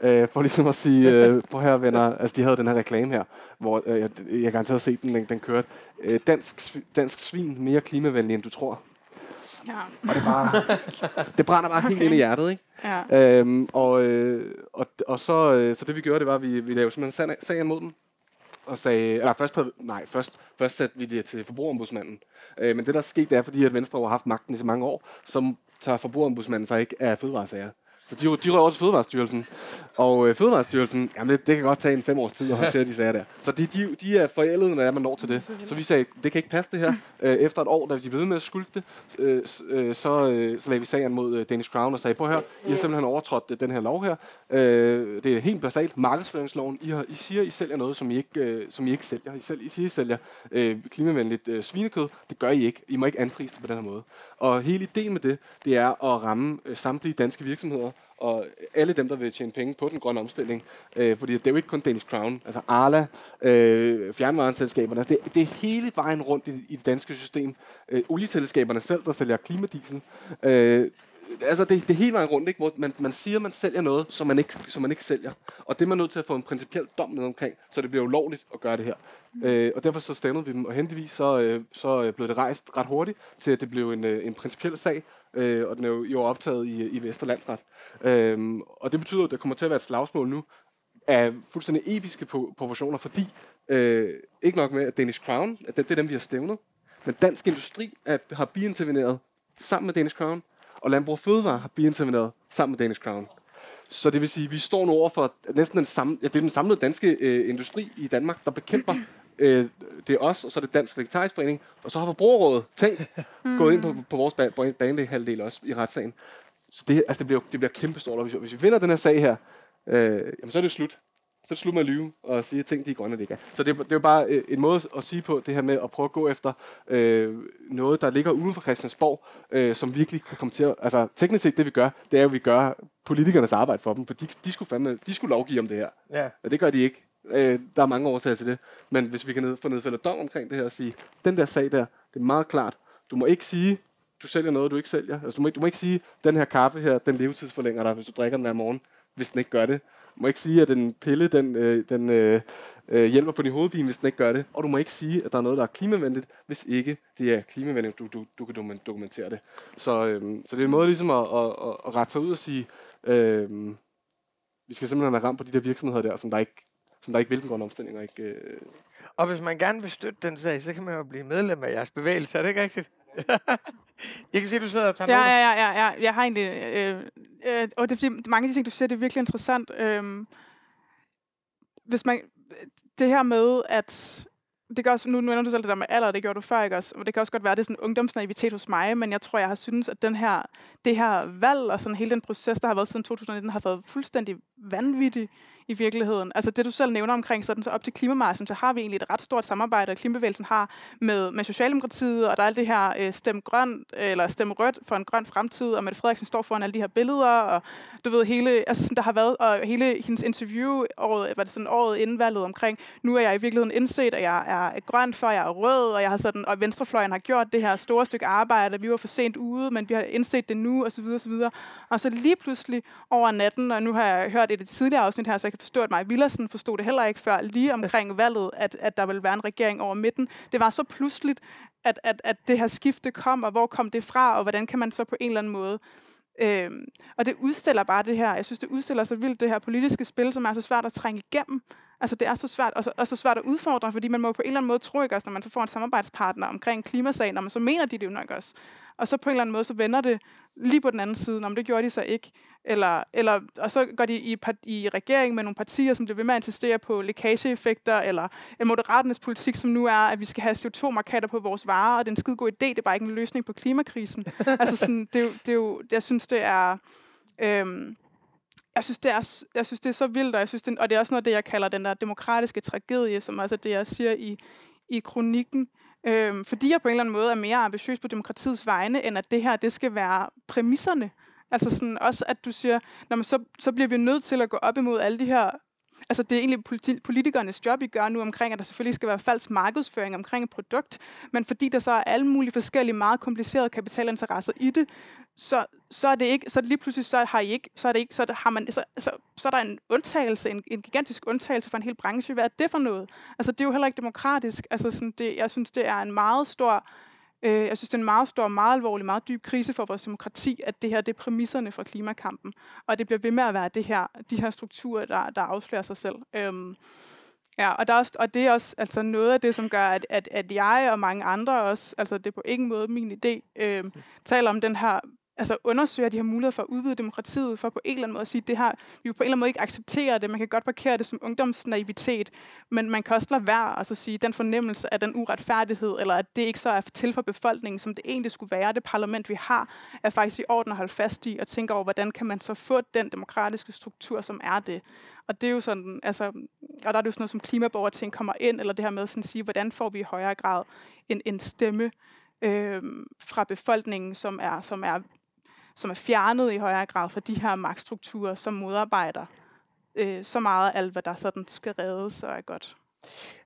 Øh, for ligesom at sige, øh, prøv her venner, altså de havde den her reklame her, hvor øh, jeg, jeg garanteret set den, den, den kørte. Øh, dansk, dansk svin mere klimavenlig, end du tror. Ja. Og det, bare, det brænder bare okay. helt ind i hjertet, ikke? ja. Øhm, og, øh, og, og så, øh, så det vi gjorde, det var, at vi, vi lavede simpelthen sag- sagen mod dem. Og sagde, eller først havde, nej, først, først satte vi det til forbrugerombudsmanden. Øh, men det der skete, det er, fordi at Venstre har haft magten i så mange år, så tager forbrugerombudsmanden sig ikke af fødevaresager. Så de, de røg over til Fødevarestyrelsen. Og øh, Fødevarestyrelsen, jamen det, det kan godt tage en fem års tid at håndtere de sager der. Så de, de, de er forældede, når man når til det. Så vi sagde, det kan ikke passe det her. Øh, efter et år, da de blev ved med at skylde det, øh, øh, så, øh, så lagde vi sagen mod øh, Danish Crown og sagde, prøv her, I har simpelthen overtrådt øh, den her lov her. Øh, det er helt basalt markedsføringsloven. I, har, I siger, I sælger noget, som I ikke, øh, som I ikke sælger. I, selv, I siger, I sælger øh, klimavenligt øh, svinekød. Det gør I ikke. I må ikke anprise det på den her måde. Og hele ideen med det, det er at ramme øh, samtlige danske virksomheder og alle dem, der vil tjene penge på den grønne omstilling. Øh, fordi det er jo ikke kun Danish Crown. Altså Arla, øh, fjernvarenselskaberne. Altså det, det er hele vejen rundt i, i det danske system. Øh, olieselskaberne selv, der sælger klimadiesel. Øh, altså det, det er hele vejen rundt, ikke? hvor man, man siger, man sælger noget, som man, ikke, som man ikke sælger. Og det er man nødt til at få en principiel dom ned omkring, så det bliver ulovligt at gøre det her. Øh, og derfor så stemmede vi dem, og heldigvis så, øh, så blev det rejst ret hurtigt, til at det blev en, øh, en principiel sag, øh, og den er jo, jo optaget i, i Vesterlandsret. Øh, og det betyder, at der kommer til at være et slagsmål nu, af fuldstændig episke proportioner, fordi øh, ikke nok med, at Danish Crown, at det, det er dem, vi har stævnet, men dansk industri er, har biinterveneret sammen med Danish Crown, og Landbrug Fødevare har biinterveneret sammen med Danish Crown. Så det vil sige, at vi står nu over for næsten den samme, ja, det er den samlede danske øh, industri i Danmark, der bekæmper øh, det er os, og så er det Dansk Vegetarisk Forening, og så har Forbrugerrådet tænkt gået ind på, på vores ba- banehalvdel også i retssagen. Så det, altså det, bliver, det bliver kæmpestort, og hvis, hvis vi vinder den her sag her, øh, jamen så er det slut. Så er det slut med at lyve og sige, ting de er grønne, det ikke er. Så det, er- det er jo bare øh, en måde at sige på, det her med at prøve at gå efter øh, noget, der ligger uden for Christiansborg, øh, som virkelig kan komme til at... Altså teknisk set, det vi gør, det er jo, at vi gør politikernes arbejde for dem, for de, de, skulle, fandme, de skulle lovgive om det her. Ja. Men det gør de ikke. Øh, der er mange årsager til det. Men hvis vi kan ned, få nedfældet dom omkring det her og sige, den der sag der, det er meget klart. Du må ikke sige, du sælger noget, du ikke sælger. Altså, du, må ikke, du må ikke sige, den her kaffe her, den levetidsforlænger dig, hvis du drikker den hver morgen, hvis den ikke gør det. Du må ikke sige, at den pille, den, øh, den øh, øh, hjælper på din hovedpine, hvis den ikke gør det. Og du må ikke sige, at der er noget, der er klimavenligt, hvis ikke det er klimavenligt, du, du, du kan dokumentere det. Så, øh, så det er en måde ligesom at, at, at, at rette sig ud og sige, øh, vi skal simpelthen have ramt på de der virksomheder der, som der ikke, som der ikke vil den grønne omstilling. Og, ikke, øh... og hvis man gerne vil støtte den sag, så kan man jo blive medlem af jeres bevægelse. Er det ikke rigtigt? jeg kan se, at du sidder og tager ja, noter. Ja, ja, ja, ja. Jeg har egentlig... Øh, øh, og det er fordi, mange af de ting, du siger, det er virkelig interessant. Øh, hvis man... Det her med, at det kan også, nu, nu ender du selv det der med alder, det gjorde du før, ikke også? Og det kan også godt være, at det er sådan en ungdomsnaivitet hos mig, men jeg tror, jeg har synes, at den her, det her valg og sådan hele den proces, der har været siden 2019, har været fuldstændig vanvittig i virkeligheden. Altså det, du selv nævner omkring sådan, så op til klimamarsen, så har vi egentlig et ret stort samarbejde, at klimabevægelsen har med, med Socialdemokratiet, og der er alt det her øh, stem grøn, eller stem rødt for en grøn fremtid, og Mette Frederiksen står foran alle de her billeder, og du ved, hele, altså sådan, der har været, og hele hendes interview, året, var det sådan året inden valget omkring, nu er jeg i virkeligheden indset, at jeg er grøn, før jeg er rød, og jeg har sådan, og venstrefløjen har gjort det her store stykke arbejde, vi var for sent ude, men vi har indset det nu, og så videre, og så videre. Og så lige pludselig over natten, og nu har jeg hørt et tidligere afsnit her, så jeg kan forstå, at Maja Villersen forstod det heller ikke før, lige omkring valget, at, at der ville være en regering over midten. Det var så pludseligt, at, at, at det her skifte kom, og hvor kom det fra, og hvordan kan man så på en eller anden måde Øhm, og det udstiller bare det her, jeg synes, det udstiller så vildt det her politiske spil, som er så svært at trænge igennem. Altså det er så svært, og så, og så svært at udfordre, fordi man må på en eller anden måde tro, ikke også, når man så får en samarbejdspartner omkring klimasagen, og så mener de det jo nok også. Og så på en eller anden måde, så vender det lige på den anden side, om det gjorde de så ikke. Eller, eller, og så går de i, i regering med nogle partier, som bliver ved med at insistere på lækageeffekter, eller en moderaternes politik, som nu er, at vi skal have CO2-markader på vores varer, og det er en skide god idé, det er bare ikke en løsning på klimakrisen. altså sådan, det, er det er jo, jeg synes, det er... Øhm, jeg synes, det er, jeg synes, det er så vildt, og, jeg synes, det, og det er også noget af det, jeg kalder den der demokratiske tragedie, som også er det, jeg siger i, i kronikken. Øhm, fordi jeg på en eller anden måde er mere ambitiøs på demokratiets vegne, end at det her, det skal være præmisserne. Altså sådan også, at du siger, når man så, så bliver vi nødt til at gå op imod alle de her Altså det er egentlig politi- politikernes job, I gør nu omkring, at der selvfølgelig skal være falsk markedsføring omkring et produkt, men fordi der så er alle mulige forskellige meget komplicerede kapitalinteresser i det, så, så er det ikke, så det lige pludselig, så har I ikke, så er det ikke, så har man, så, så, så er der en undtagelse, en, en gigantisk undtagelse for en hel branche. Hvad er det for noget? Altså det er jo heller ikke demokratisk. Altså sådan, det, jeg synes, det er en meget stor Øh, jeg synes, det er en meget stor, meget alvorlig, meget dyb krise for vores demokrati, at det her det er præmisserne for klimakampen. Og det bliver ved med at være det her, de her strukturer, der, der afslører sig selv. Øhm, Ja, og, der er også, og det er også altså noget af det, som gør, at, at, at jeg og mange andre også, altså det er på ingen måde min idé, øh, taler om den her altså undersøger de her muligheder for at udvide demokratiet, for på en eller anden måde at sige, at det her, vi jo på en eller anden måde ikke accepterer det. Man kan godt parkere det som ungdomsnaivitet, men man kan også lade være altså sige, den fornemmelse af den uretfærdighed, eller at det ikke så er til for befolkningen, som det egentlig skulle være. Det parlament, vi har, er faktisk i orden at holde fast i og tænke over, hvordan kan man så få den demokratiske struktur, som er det. Og det er jo sådan, altså, og der er det jo sådan noget som klimaborgerting kommer ind, eller det her med at sige, hvordan får vi i højere grad en, en stemme øh, fra befolkningen, som er, som er som er fjernet i højere grad fra de her magtstrukturer, som modarbejder øh, så meget af alt, hvad der sådan skal reddes og er godt.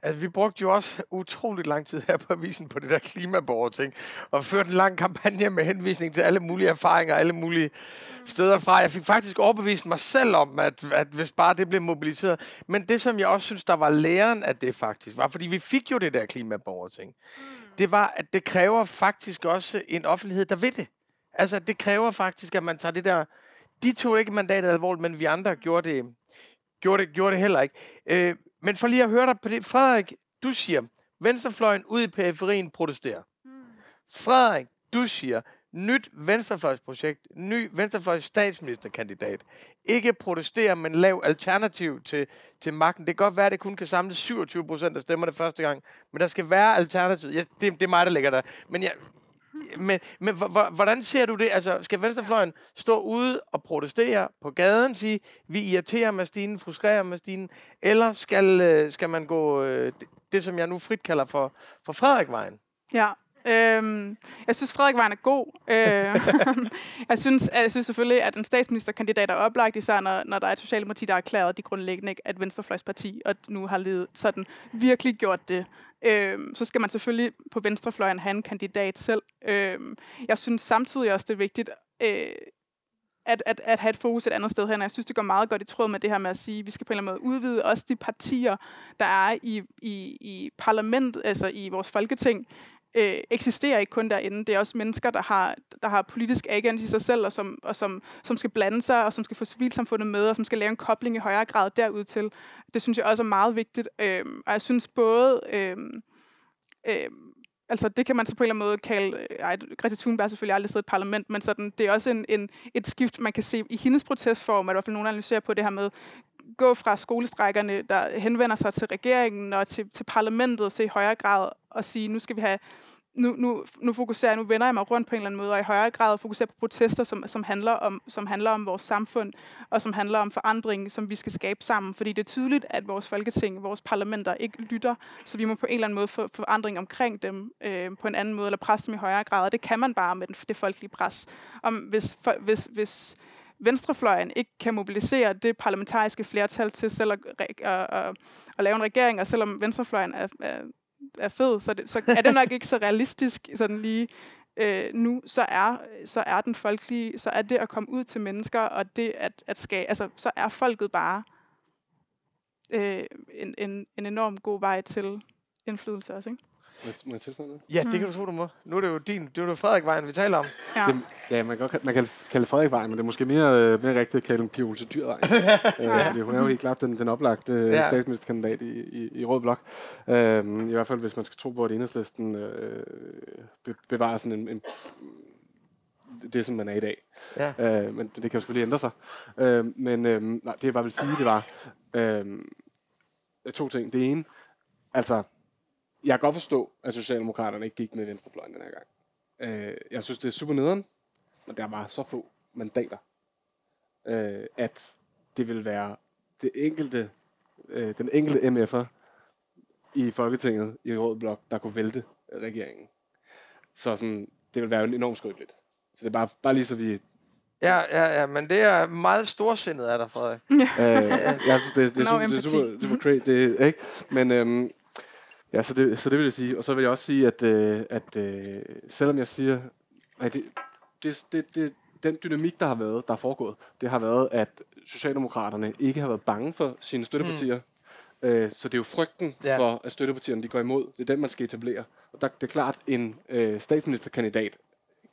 Altså, vi brugte jo også utroligt lang tid her på avisen på det der klimaborgerting, og førte en lang kampagne med henvisning til alle mulige erfaringer, alle mulige steder fra. Jeg fik faktisk overbevist mig selv om, at, at hvis bare det blev mobiliseret. Men det, som jeg også synes, der var læren af det faktisk, var, fordi vi fik jo det der klimaborgerting, mm. det var, at det kræver faktisk også en offentlighed, der ved det. Altså, det kræver faktisk, at man tager det der... De tog ikke mandatet alvorligt, men vi andre gjorde det, gjorde det, gjorde det heller ikke. Øh, men for lige at høre dig på det. Frederik, du siger, venstrefløjen ud i periferien protesterer. Mm. Frederik, du siger, nyt venstrefløjsprojekt, ny venstrefløjs statsministerkandidat. Ikke protestere, men lav alternativ til, til magten. Det kan godt være, at det kun kan samle 27 procent af stemmerne første gang, men der skal være alternativ. Ja, det, det er mig, der ligger der. Men jeg, men, men hvordan ser du det? Altså, skal Venstrefløjen stå ude og protestere på gaden, sige, vi irriterer Mastinen, frustrerer Mastinen, eller skal, øh, skal man gå øh, det, det, som jeg nu frit kalder for, for Frederikvejen? Ja, Øhm, jeg synes, Frederik var er god. Øh, jeg, synes, jeg synes selvfølgelig, at en statsministerkandidat er oplagt, især når, når der er et socialdemokrati, der har erklæret de grundlæggende ikke, at Venstrefløjsparti, og nu har ledet sådan virkelig gjort det. Øhm, så skal man selvfølgelig på venstrefløjen have en kandidat selv. Øhm, jeg synes samtidig også, det er vigtigt, øh, at, at, at have et fokus et andet sted hen. Jeg synes, det går meget godt i tråd med det her med at sige, at vi skal på en eller anden måde udvide også de partier, der er i, i, i parlament, altså i vores folketing, øh, eksisterer ikke kun derinde. Det er også mennesker, der har, der har politisk agens i sig selv, og, som, og som, som skal blande sig, og som skal få civilsamfundet med, og som skal lave en kobling i højere grad derud til. Det synes jeg også er meget vigtigt. Øh, og jeg synes både... Øh, øh, altså det kan man så på en eller anden måde kalde, øh, ej, Greta Thunberg har selvfølgelig aldrig siddet i parlament, men sådan, det er også en, en, et skift, man kan se i hendes protestform, at i hvert fald nogen analyserer på det her med, gå fra skolestrækkerne, der henvender sig til regeringen og til, til parlamentet, til i højere grad og sige, nu skal vi have nu, nu, nu fokuserer nu vender jeg mig rundt på en eller anden måde, og i højere grad fokuserer på protester, som, som, handler om, som handler om vores samfund, og som handler om forandring, som vi skal skabe sammen. Fordi det er tydeligt, at vores folketing, vores parlamenter ikke lytter, så vi må på en eller anden måde få forandring omkring dem øh, på en anden måde, eller presse dem i højere grad, og det kan man bare med den, det folkelige pres. Om, hvis, for, hvis, hvis venstrefløjen ikke kan mobilisere det parlamentariske flertal til selv at, at, at, at lave en regering, og selvom venstrefløjen er, er er fed, så, det, så er det nok ikke så realistisk sådan lige øh, nu, så er, så er den folkelige, så er det at komme ud til mennesker, og det at, at skabe, altså så er folket bare øh, en, en, en enorm god vej til indflydelse også, ikke? Må jeg tilføje noget? Ja, det kan du tro, du må. Nu er det jo din, det er jo Frederik vi taler om. Ja. Det, ja, man kan godt man kan kalde Frederiksvejen, men det er måske mere, øh, mere rigtigt at kalde den Pia Olse Dyrvejen. øh, fordi hun er jo helt klart den, den oplagte øh, Ja. statsministerkandidat i, i, i Rød Blok. Øh, I hvert fald, hvis man skal tro på, at enhedslisten øh, be, bevarer sådan en, en det, som man er i dag. Ja. Øh, men det kan jo selvfølgelig ændre sig. Øh, men øh, nej, det jeg bare vil sige, det var øh, to ting. Det ene, altså, jeg kan godt forstå, at Socialdemokraterne ikke gik med venstrefløjen den her gang. Øh, jeg synes, det er super nederen, men der var så få mandater, øh, at det vil være det enkelte, øh, den enkelte MF'er i Folketinget i Rød Blok, der kunne vælte regeringen. Så sådan, det vil være enormt skrøbeligt. Så det er bare, bare lige så vi... Ja, ja, ja, men det er meget storsindet af dig, Frederik. Øh, jeg synes, det, det, er, No super, det er super, super crazy. Det, er- ikke? Men øhm, ja, så det, så det vil jeg sige. Og så vil jeg også sige, at, øh, at øh, selvom jeg siger, at det, det, det, det, den dynamik, der har været, der er foregået, det har været, at Socialdemokraterne ikke har været bange for sine støttepartier. Mm. Øh, så det er jo frygten Ja. for, at støttepartierne de går imod. Det er den, man skal etablere. Og der, det er klart, en øh, statsministerkandidat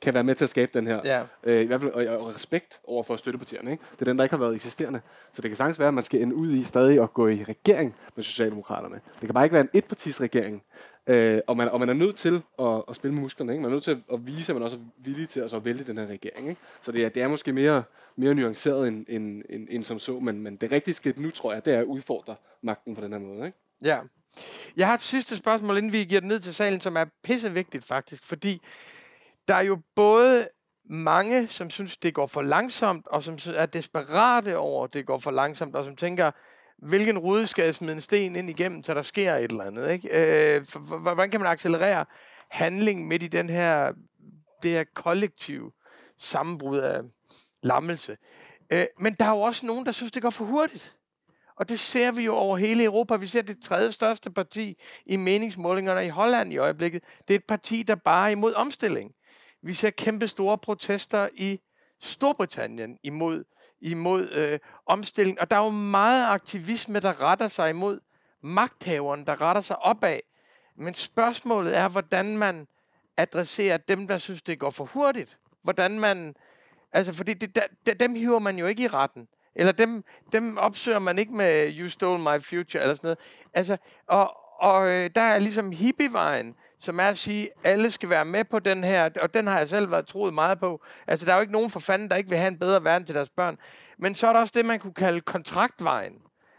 kan være med til at skabe den her Ja. øh, i hvert fald, og, og respekt over for støttepartierne. Ikke? Det er den, der ikke har været eksisterende. Så det kan sagtens være, at man skal ende ud i stadig at gå i regering med Socialdemokraterne. Det kan bare ikke være en etpartisregering. Øh, og, man, og man er nødt til at, at spille med musklerne. Ikke? Man er nødt til at, vise, at man også er villig til at så vælge den her regering. Ikke? Så det er, det er måske mere, mere nuanceret end, end, end, end som så. Men, men det rigtige skridt nu, tror jeg, det er at udfordre magten på den her måde. Ikke? Ja. Jeg har et sidste spørgsmål, inden vi giver det ned til salen, som er pissevigtigt faktisk, fordi der er jo både mange, som synes, det går for langsomt, og som er desperate over, at det går for langsomt, og som tænker, hvilken rude skal jeg smide en sten ind igennem, så der sker et eller andet. Ikke? Øh, for, for, hvordan kan man accelerere handling midt i den her, det her kollektive sammenbrud af lammelse? Øh, men der er jo også nogen, der synes, det går for hurtigt. Og det ser vi jo over hele Europa. Vi ser det tredje største parti i meningsmålingerne i Holland i øjeblikket. Det er et parti, der bare er imod omstilling. Vi ser kæmpe store protester i Storbritannien imod, imod øh, omstillingen. Og der er jo meget aktivisme, der retter sig imod magthaveren, der retter sig opad. Men spørgsmålet er, hvordan man adresserer dem, der synes, det går for hurtigt. Hvordan man... Altså, fordi det, der, der, dem hiver man jo ikke i retten. Eller dem, dem opsøger man ikke med You Stole My Future eller sådan noget. Altså, og, og øh, der er ligesom hippievejen, som er at sige, at alle skal være med på den her, og den har jeg selv været troet meget på. Altså, der er jo ikke nogen for fanden, der ikke vil have en bedre verden til deres børn. Men så er der også det, man kunne kalde kontraktvejen.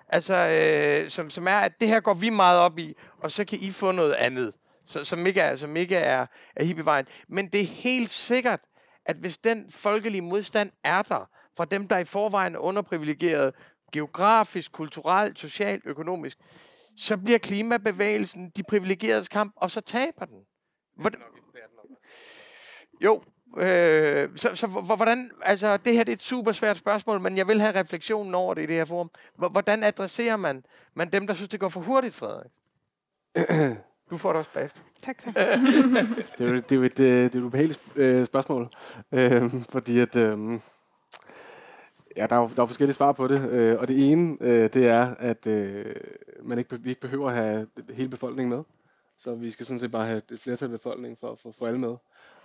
Altså, øh, som, som er, at det her går vi meget op i, og så kan I få noget andet, så, som ikke er, som ikke er, er hippievejen. Men det er helt sikkert, at hvis den folkelige modstand er der, fra dem, der i forvejen er underprivilegeret, geografisk, kulturelt, socialt, økonomisk, så bliver klimabevægelsen de privilegeredes kamp, og så taber den. Hvordan, jo, øh, så, så hvor- hvordan, altså det her det er et super svært spørgsmål, men jeg vil have refleksionen over det i det her forum. Hvor- Hvordan adresserer man, man dem, der synes, det går for hurtigt, Frederik? Du får det også bagefter. Tak, tak. Det er jo, det er et, det er et ubehageligt øh, spørgsmål. Øh, fordi at... Øh, Ja, der er, jo, der er forskellige svar på det, øh, og det ene, øh, det er, at øh, man ikke, vi ikke behøver at have hele befolkningen med. Så vi skal sådan set bare have et flertal af befolkningen for at få for alle med.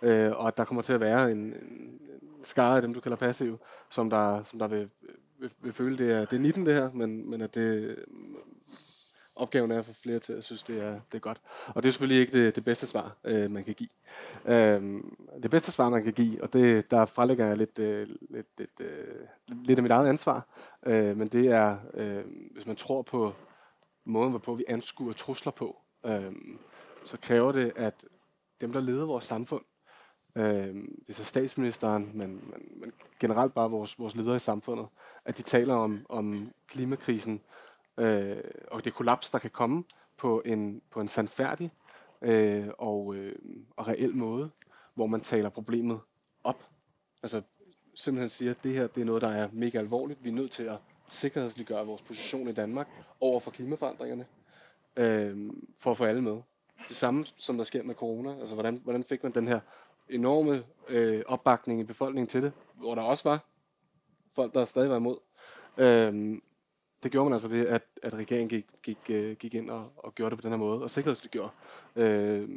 Øh, og at der kommer til at være en, en, en skare af dem, du kalder passive, som der, som der vil, vil, vil føle, det er, det er 19 det her, men, men at det, opgaven er at få flere til at synes, det er, det er godt. Og det er selvfølgelig ikke det, det bedste svar, øh, man kan give. Øh, det bedste svar, man kan give, og det, der frelægger jeg lidt, øh, lidt, lidt, øh, lidt af mit eget ansvar, øh, men det er, øh, hvis man tror på måden, hvorpå vi anskuer trusler på, øh, så kræver det, at dem, der leder vores samfund, øh, det er så statsministeren, men, men, men generelt bare vores, vores ledere i samfundet, at de taler om, om klimakrisen øh, og det kollaps, der kan komme på en, på en sandfærdig øh, og, øh, og reel måde, hvor man taler problemet op. Altså simpelthen siger, at det her det er noget, der er mega alvorligt. Vi er nødt til at sikkerhedsliggøre vores position i Danmark over for klimaforandringerne, øh, for at få alle med. Det samme, som der sker med corona. Altså, hvordan, hvordan fik man den her enorme øh, opbakning i befolkningen til det, hvor der også var folk, der stadig var imod. Øh, det gjorde man altså ved, at, at regeringen gik, gik, øh, gik ind og, og gjorde det på den her måde, og sikkerhedsliggjorde øh,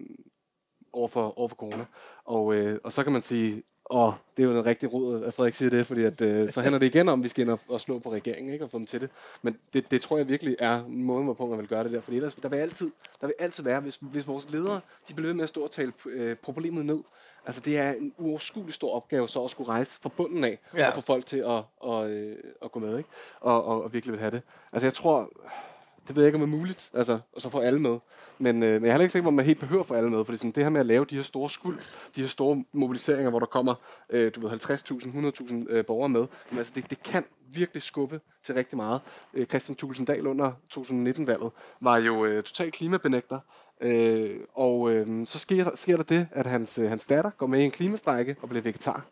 over, for, over for corona. Og, øh, og så kan man sige, og det er jo en rigtig råd, at Frederik siger det, fordi at, øh, så handler det igen om, at vi skal ind og, og slå på regeringen ikke, og få dem til det. Men det, det tror jeg virkelig er måden, hvorpå man vil gøre det der. Fordi ellers, der vil altid, der vil altid være, hvis, hvis vores ledere de bliver ved med at stå og tale øh, problemet ned, Altså, det er en uoverskuelig stor opgave så at skulle rejse fra bunden af, ja. og få folk til at, at, øh, at gå med, ikke? Og, og, og virkelig vil have det. Altså, jeg tror, det ved jeg ikke, om det er muligt, altså, og så få alle med. Men, øh, men jeg er heller ikke sikker om man helt behøver få alle med, fordi sådan, det her med at lave de her store skuld, de her store mobiliseringer, hvor der kommer øh, du ved, 50.000, 100.000 øh, borgere med, men altså, det, det kan virkelig skubbe til rigtig meget. Øh, Christian Tulsendal under 2019-valget var jo øh, total klimabenægter, Øh, og øh, så sker, sker der det, at hans, øh, hans datter går med i en klimastrække og bliver vegetar.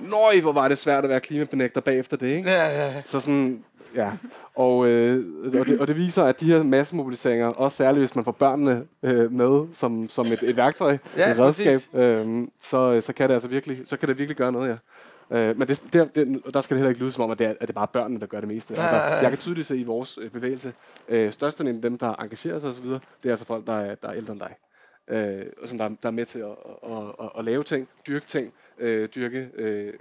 Nøj, hvor var det svært at være klimabenægter bagefter det, ikke? Ja, ja, ja. Så sådan, ja. Og, øh, og, det, og det viser, at de her massemobiliseringer, også særligt hvis man får børnene øh, med som, som et, et værktøj, Ja, et redskab, øh, så, så kan det altså virkelig, så kan det virkelig gøre noget, ja. Øh, men det, det, det, der skal det heller ikke lyde som om, at det er, at det er bare børnene, der gør det meste. Ja, Altså, ja, ja. jeg kan tydeligt se i vores øh, bevægelse, øh, størstedelen af dem, der engagerer sig osv., det er altså folk, der er, der er ældre end dig. Øh, og som der, der er med til at, at, at, at lave ting, dyrke ting, øh, dyrke øh,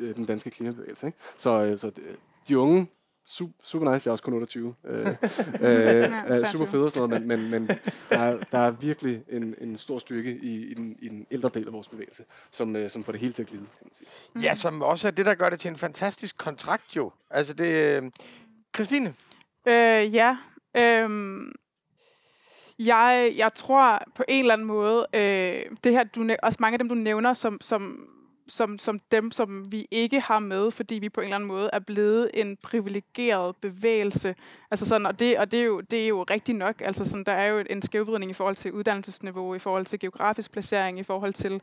øh, den danske klimabevægelse. Ikke? Så, øh, så det- de unge, super, super nice, jeg er også kun 28, øh, øh, er super 23. fede og sådan noget, men, men, men der, er, der er virkelig en, en stor styrke i, i, den, i den ældre del af vores bevægelse, som, øh, som får det hele til at glide, kan man sige. Ja, som også er det, der gør det til en fantastisk kontrakt jo. Altså det... øh, Christine? Øh, ja. Øhm, jeg, jeg tror på en eller anden måde, øh, det her, du, også mange af dem, du nævner, som, som, som, som dem, som vi ikke har med, fordi vi på en eller anden måde er blevet en privilegeret bevægelse. Altså sådan, og det, og det, er, jo, det er jo rigtigt nok. Altså sådan, der er jo en skævvridning i forhold til uddannelsesniveau, i forhold til geografisk placering, i forhold til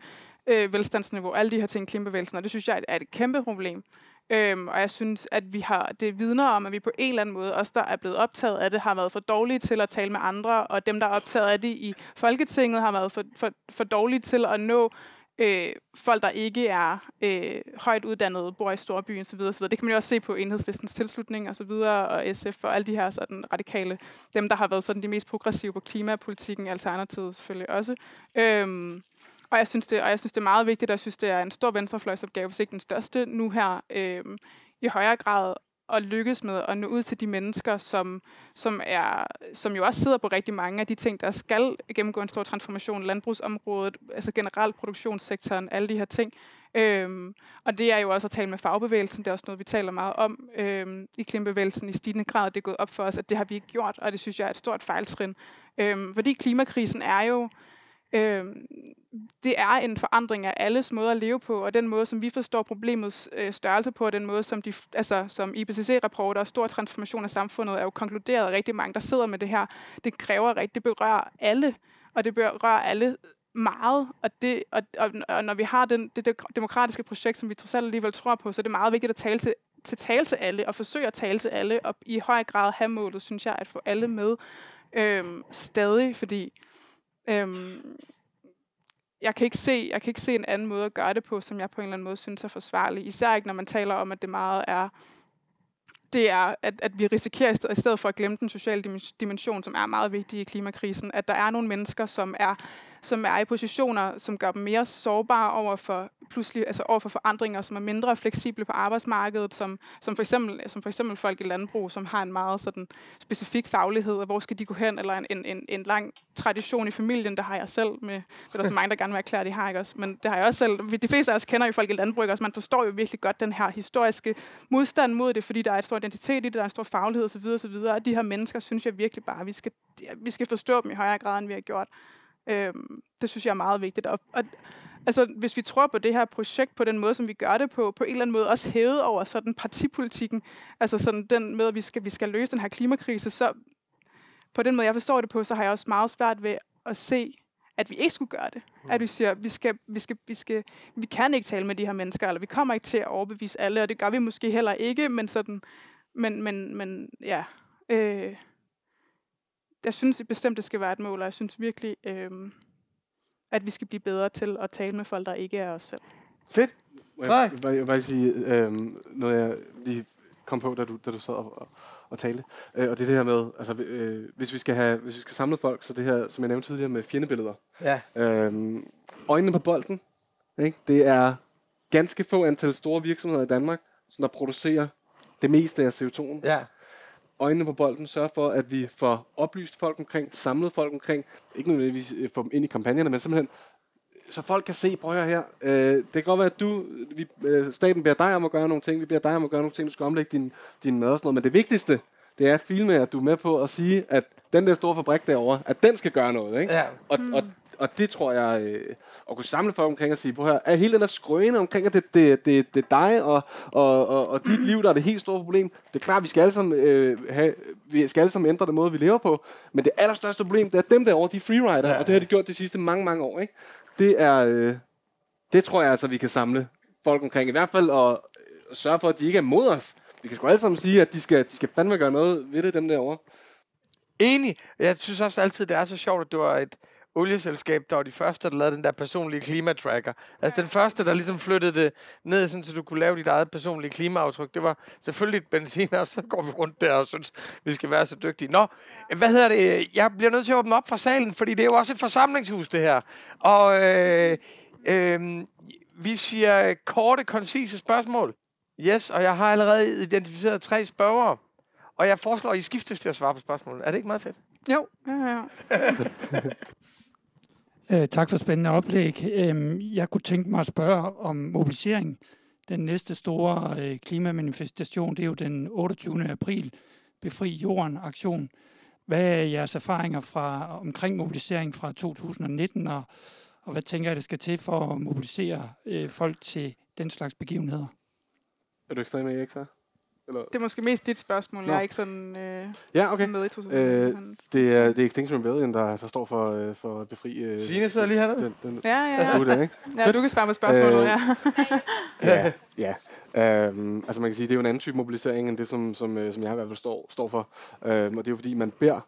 øh, velstandsniveau, alle de her ting klimabevægelsen, og det synes jeg er et, er et kæmpe problem. Øhm, og jeg synes, at vi har det vidner om, at vi på en eller anden måde, os der er blevet optaget af det, har været for dårlige til at tale med andre, og dem, der er optaget af det i Folketinget, har været for, for, for dårlige til at nå øh, folk, der ikke er øh, højt uddannede, bor i storbyen osv. osv. Det kan man jo også se på enhedslistens tilslutning og så videre, og SF og alle de her sådan radikale, dem, der har været sådan de mest progressive på klimapolitikken, Alternativet selvfølgelig også. Øhm, og jeg, synes det, og jeg synes, det er meget vigtigt, og jeg synes, det er en stor venstrefløjsopgave, hvis ikke den største nu her, øhm, i højere grad at lykkes med at nå ud til de mennesker, som, som, er, som jo også sidder på rigtig mange af de ting, der skal gennemgå en stor transformation, landbrugsområdet, altså generelt produktionssektoren, alle de her ting. Øhm, og det er jo også at tale med fagbevægelsen, det er også noget, vi taler meget om øhm, i klimabevægelsen i stigende grad. Det er gået op for os, at det har vi ikke gjort, og det synes jeg er et stort fejltrin. Øhm, fordi klimakrisen er jo Øhm, det er en forandring af alles måde at leve på, og den måde, som vi forstår problemets øh, størrelse på, og den måde, som, de, altså, som IPCC-rapporter og stor transformation af samfundet er jo konkluderet og rigtig mange, der sidder med det her. Det kræver rigtigt, det berører alle, og det berører alle meget, og, det, og, og, og når vi har den, det, det demokratiske projekt, som vi trods alt alligevel tror på, så er det meget vigtigt at tale til, til tale til alle, og forsøge at tale til alle, og i høj grad have målet, synes jeg, at få alle med øhm, stadig, fordi øhm, jeg kan, ikke se, jeg kan ikke se en anden måde at gøre det på, som jeg på en eller anden måde synes er forsvarlig. Især ikke, når man taler om, at det meget er det er, at, at vi risikerer, i stedet for at glemme den sociale dimension, som er meget vigtig i klimakrisen, at der er nogle mennesker, som er som er i positioner, som gør dem mere sårbare over for pludselig, altså over for forandringer, som er mindre fleksible på arbejdsmarkedet, som, som, for eksempel, som for eksempel folk i landbrug, som har en meget sådan specifik faglighed, og hvor skal de gå hen, eller en, en, en, en lang tradition i familien, der har jeg selv med, det er der så mange, der gerne vil erklære, de har ikke også, men det har jeg også selv. De fleste af os kender jo folk i landbrug, også, man forstår jo virkelig godt den her historiske modstand mod det, fordi der er et stor identitet i det, der er en stor faglighed osv. osv. Og de her mennesker, synes jeg virkelig bare, vi skal, vi skal forstå dem i højere grad, end vi har gjort. Øhm, det synes jeg er meget vigtigt. Og, og, altså, hvis vi tror på det her projekt på den måde, som vi gør det på, på en eller anden måde også hævet over sådan partipolitikken, altså sådan den med, at vi skal, vi skal løse den her klimakrise, så på den måde, jeg forstår det på, så har jeg også meget svært ved at se, at vi ikke skulle gøre det. At vi siger, vi skal, vi skal, vi skal, vi kan ikke tale med de her mennesker, eller vi kommer ikke til at overbevise alle, og det gør vi måske heller ikke, men sådan, men, men, men ja, øh, jeg synes bestemt, det skal være et mål, og jeg synes virkelig, øh, at vi skal blive bedre til at tale med folk, der ikke er os selv. Fedt. Jeg, vil bare sige øh, noget, jeg lige kom på, da du, da du sad og, og talte. Øh, og det er det her med, altså, øh, hvis, vi skal have, hvis vi skal samle folk, så det her, som jeg nævnte tidligere, med fjendebilleder. Ja. Øh, øjnene på bolden, ikke? det er ganske få antal store virksomheder i Danmark, som der producerer det meste af CO2'en. Ja øjnene på bolden, sørge for, at vi får oplyst folk omkring, samlet folk omkring, ikke nødvendigvis øh, få dem ind i kampagnerne, men simpelthen, så folk kan se, prøv her, øh, det kan godt være, at du, vi, øh, staten beder dig om at gøre nogle ting, vi beder dig om at gøre nogle ting, du skal omlægge din, din mad og sådan noget, men det vigtigste, det er at filme, at du er med på at sige, at den der store fabrik derovre, at den skal gøre noget, ikke? Ja. Og, og og det tror jeg, øh, at kunne samle folk omkring og sige, på her, er hele den der skrøne omkring, at det, det, det, det er dig og, og, og, og dit liv, der er det helt store problem. Det er klart, vi skal alle sammen, øh, have, vi skal alle sammen ændre den måde, vi lever på. Men det allerstørste problem, det er dem derovre, de freerider, ja. og det har de gjort de sidste mange, mange år. Ikke? Det er, øh, det tror jeg altså, vi kan samle folk omkring. I hvert fald at øh, sørge for, at de ikke er mod os. Vi kan sgu alle sammen sige, at de skal, de skal fandme gøre noget ved det, dem derovre. Enig. Jeg synes også altid, det er så sjovt, at du er et, olieselskab, der var de første, der lavede den der personlige klimatracker. Altså den første, der ligesom flyttede det ned, sådan, så du kunne lave dit eget personlige klimaaftryk. Det var selvfølgelig et benzin, og så går vi rundt der og synes, vi skal være så dygtige. Nå, hvad hedder det? Jeg bliver nødt til at åbne op fra salen, fordi det er jo også et forsamlingshus, det her. Og øh, øh, vi siger korte, koncise spørgsmål. Yes, og jeg har allerede identificeret tre spørgere. Og jeg foreslår, at I skiftes til at svare på spørgsmålet. Er det ikke meget fedt? Jo, ja, ja. Øh, tak for spændende oplæg. Øh, jeg kunne tænke mig at spørge om mobilisering. Den næste store øh, klimamanifestation, det er jo den 28. april, Befri Jorden aktion. Hvad er jeres erfaringer fra omkring mobilisering fra 2019, og, og hvad tænker I, der skal til for at mobilisere øh, folk til den slags begivenheder? Er du ikke stadig med, Erik, så? Eller? Det er måske mest dit spørgsmål. Nå. Jeg er ikke sådan øh, ja, okay. med i 2000. Øh, det, er, det er Extinction Rebellion, der, der står for, øh, for at befri... Øh, Signe sidder lige hernede. Den, den, ja, ja, ja. Den, ikke? ja, du kan svare på spørgsmålet, øh, ja. ja, ja. Øhm, altså man kan sige, det er jo en anden type mobilisering, end det, som, som, øh, som jeg i hvert fald står, står for. Øhm, og det er jo fordi, man beder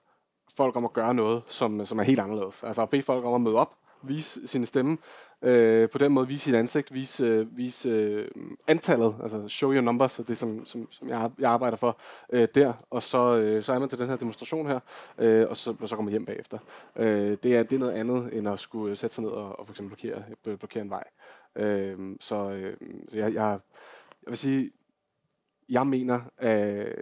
folk om at gøre noget, som, som er helt anderledes. Altså at bede folk om at møde op, vise sin stemme, øh, på den måde vise sit ansigt, vise, øh, vise øh, antallet, altså show your numbers, det som, som, som jeg, jeg arbejder for øh, der, og så, øh, så er man til den her demonstration her, øh, og, så, og så kommer man hjem bagefter. Øh, det, er, det er noget andet, end at skulle øh, sætte sig ned og, og for eksempel blokere, blokere en vej. Øh, så øh, så jeg, jeg, jeg vil sige, jeg mener, øh,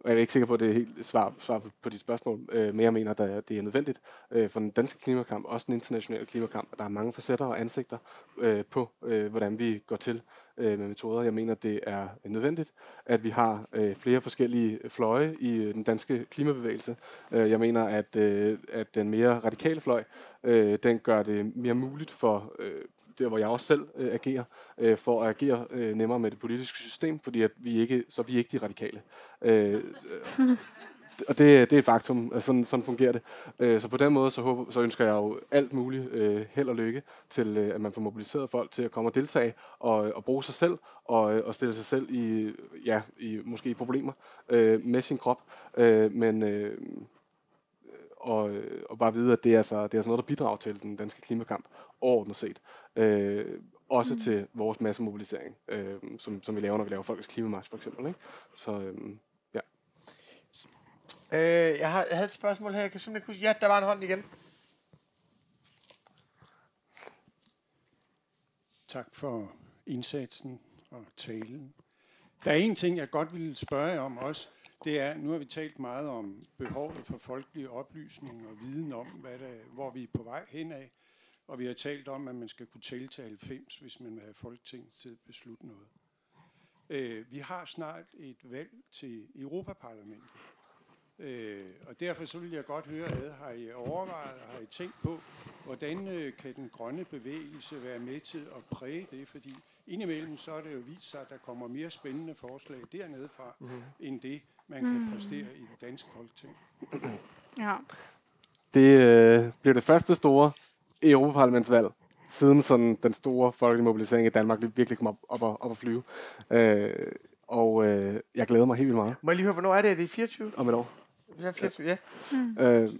og jeg er ikke sikker på, at det er helt svar, svar på, på dit spørgsmål, øh, men jeg mener, at det er nødvendigt øh, for den danske klimakamp, også den internationale klimakamp, at der er mange facetter og ansigter øh, på, øh, hvordan vi går til øh, med metoder. Jeg mener, det er nødvendigt, at vi har øh, flere forskellige fløje i øh, den danske klimabevægelse. Øh, jeg mener, at, øh, at den mere radikale fløj, øh, den gør det mere muligt for øh, der hvor jeg også selv øh, agerer, øh, for at agere øh, nemmere med det politiske system, fordi at vi ikke, så er vi ikke de radikale. Øh, øh, og det, det er et faktum, sådan, sådan fungerer det. Øh, så på den måde, så, håber, så ønsker jeg jo alt muligt øh, held og lykke til, øh, at man får mobiliseret folk til at komme og deltage og, og bruge sig selv og, og stille sig selv i, ja, i måske i problemer øh, med sin krop. Øh, men, øh, og, og bare vide, at det er, altså, det er altså noget, der bidrager til den danske klimakamp overordnet set. Øh, også mm. til vores massemobilisering, øh, som, som vi laver, når vi laver Folkets Klimamarsch for eksempel. Ikke? Så øh, ja. Øh, jeg, har, jeg havde et spørgsmål her, jeg kan simpelthen huske. Ja, der var en hånd igen. Tak for indsatsen og talen. Der er en ting, jeg godt vil spørge om også. Det er, nu har vi talt meget om behovet for folkelig oplysning og viden om, hvad der, hvor vi er på vej hen af. Og vi har talt om, at man skal kunne tælle til 90, hvis man vil have Folketinget til at beslutte noget. Øh, vi har snart et valg til Europaparlamentet. Øh, og derfor så vil jeg godt høre ad, har I overvejet, har I tænkt på, hvordan øh, kan den grønne bevægelse være med til at præge det? Fordi indimellem så er det jo vist sig, at der kommer mere spændende forslag dernede fra, mm. end det, man kan mm. præstere i det danske folketing. Ja. Det øh, blev det første store Europaparlamentsvalg, siden sådan den store folkelige mobilisering i Danmark virkelig kom op, op, og, op at flyve. Øh, og øh, jeg glæder mig helt vildt meget. Må jeg lige høre, hvornår er det? Er det 24? Om et år. Ja, 24, ja. Mm. Øh,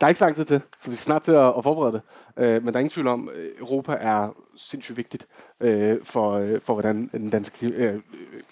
der er ikke så lang tid til, så vi skal snart til at, at forberede det. Øh, men der er ingen tvivl om, at Europa er sindssygt vigtigt øh, for, øh, for, hvordan den danske klima, øh,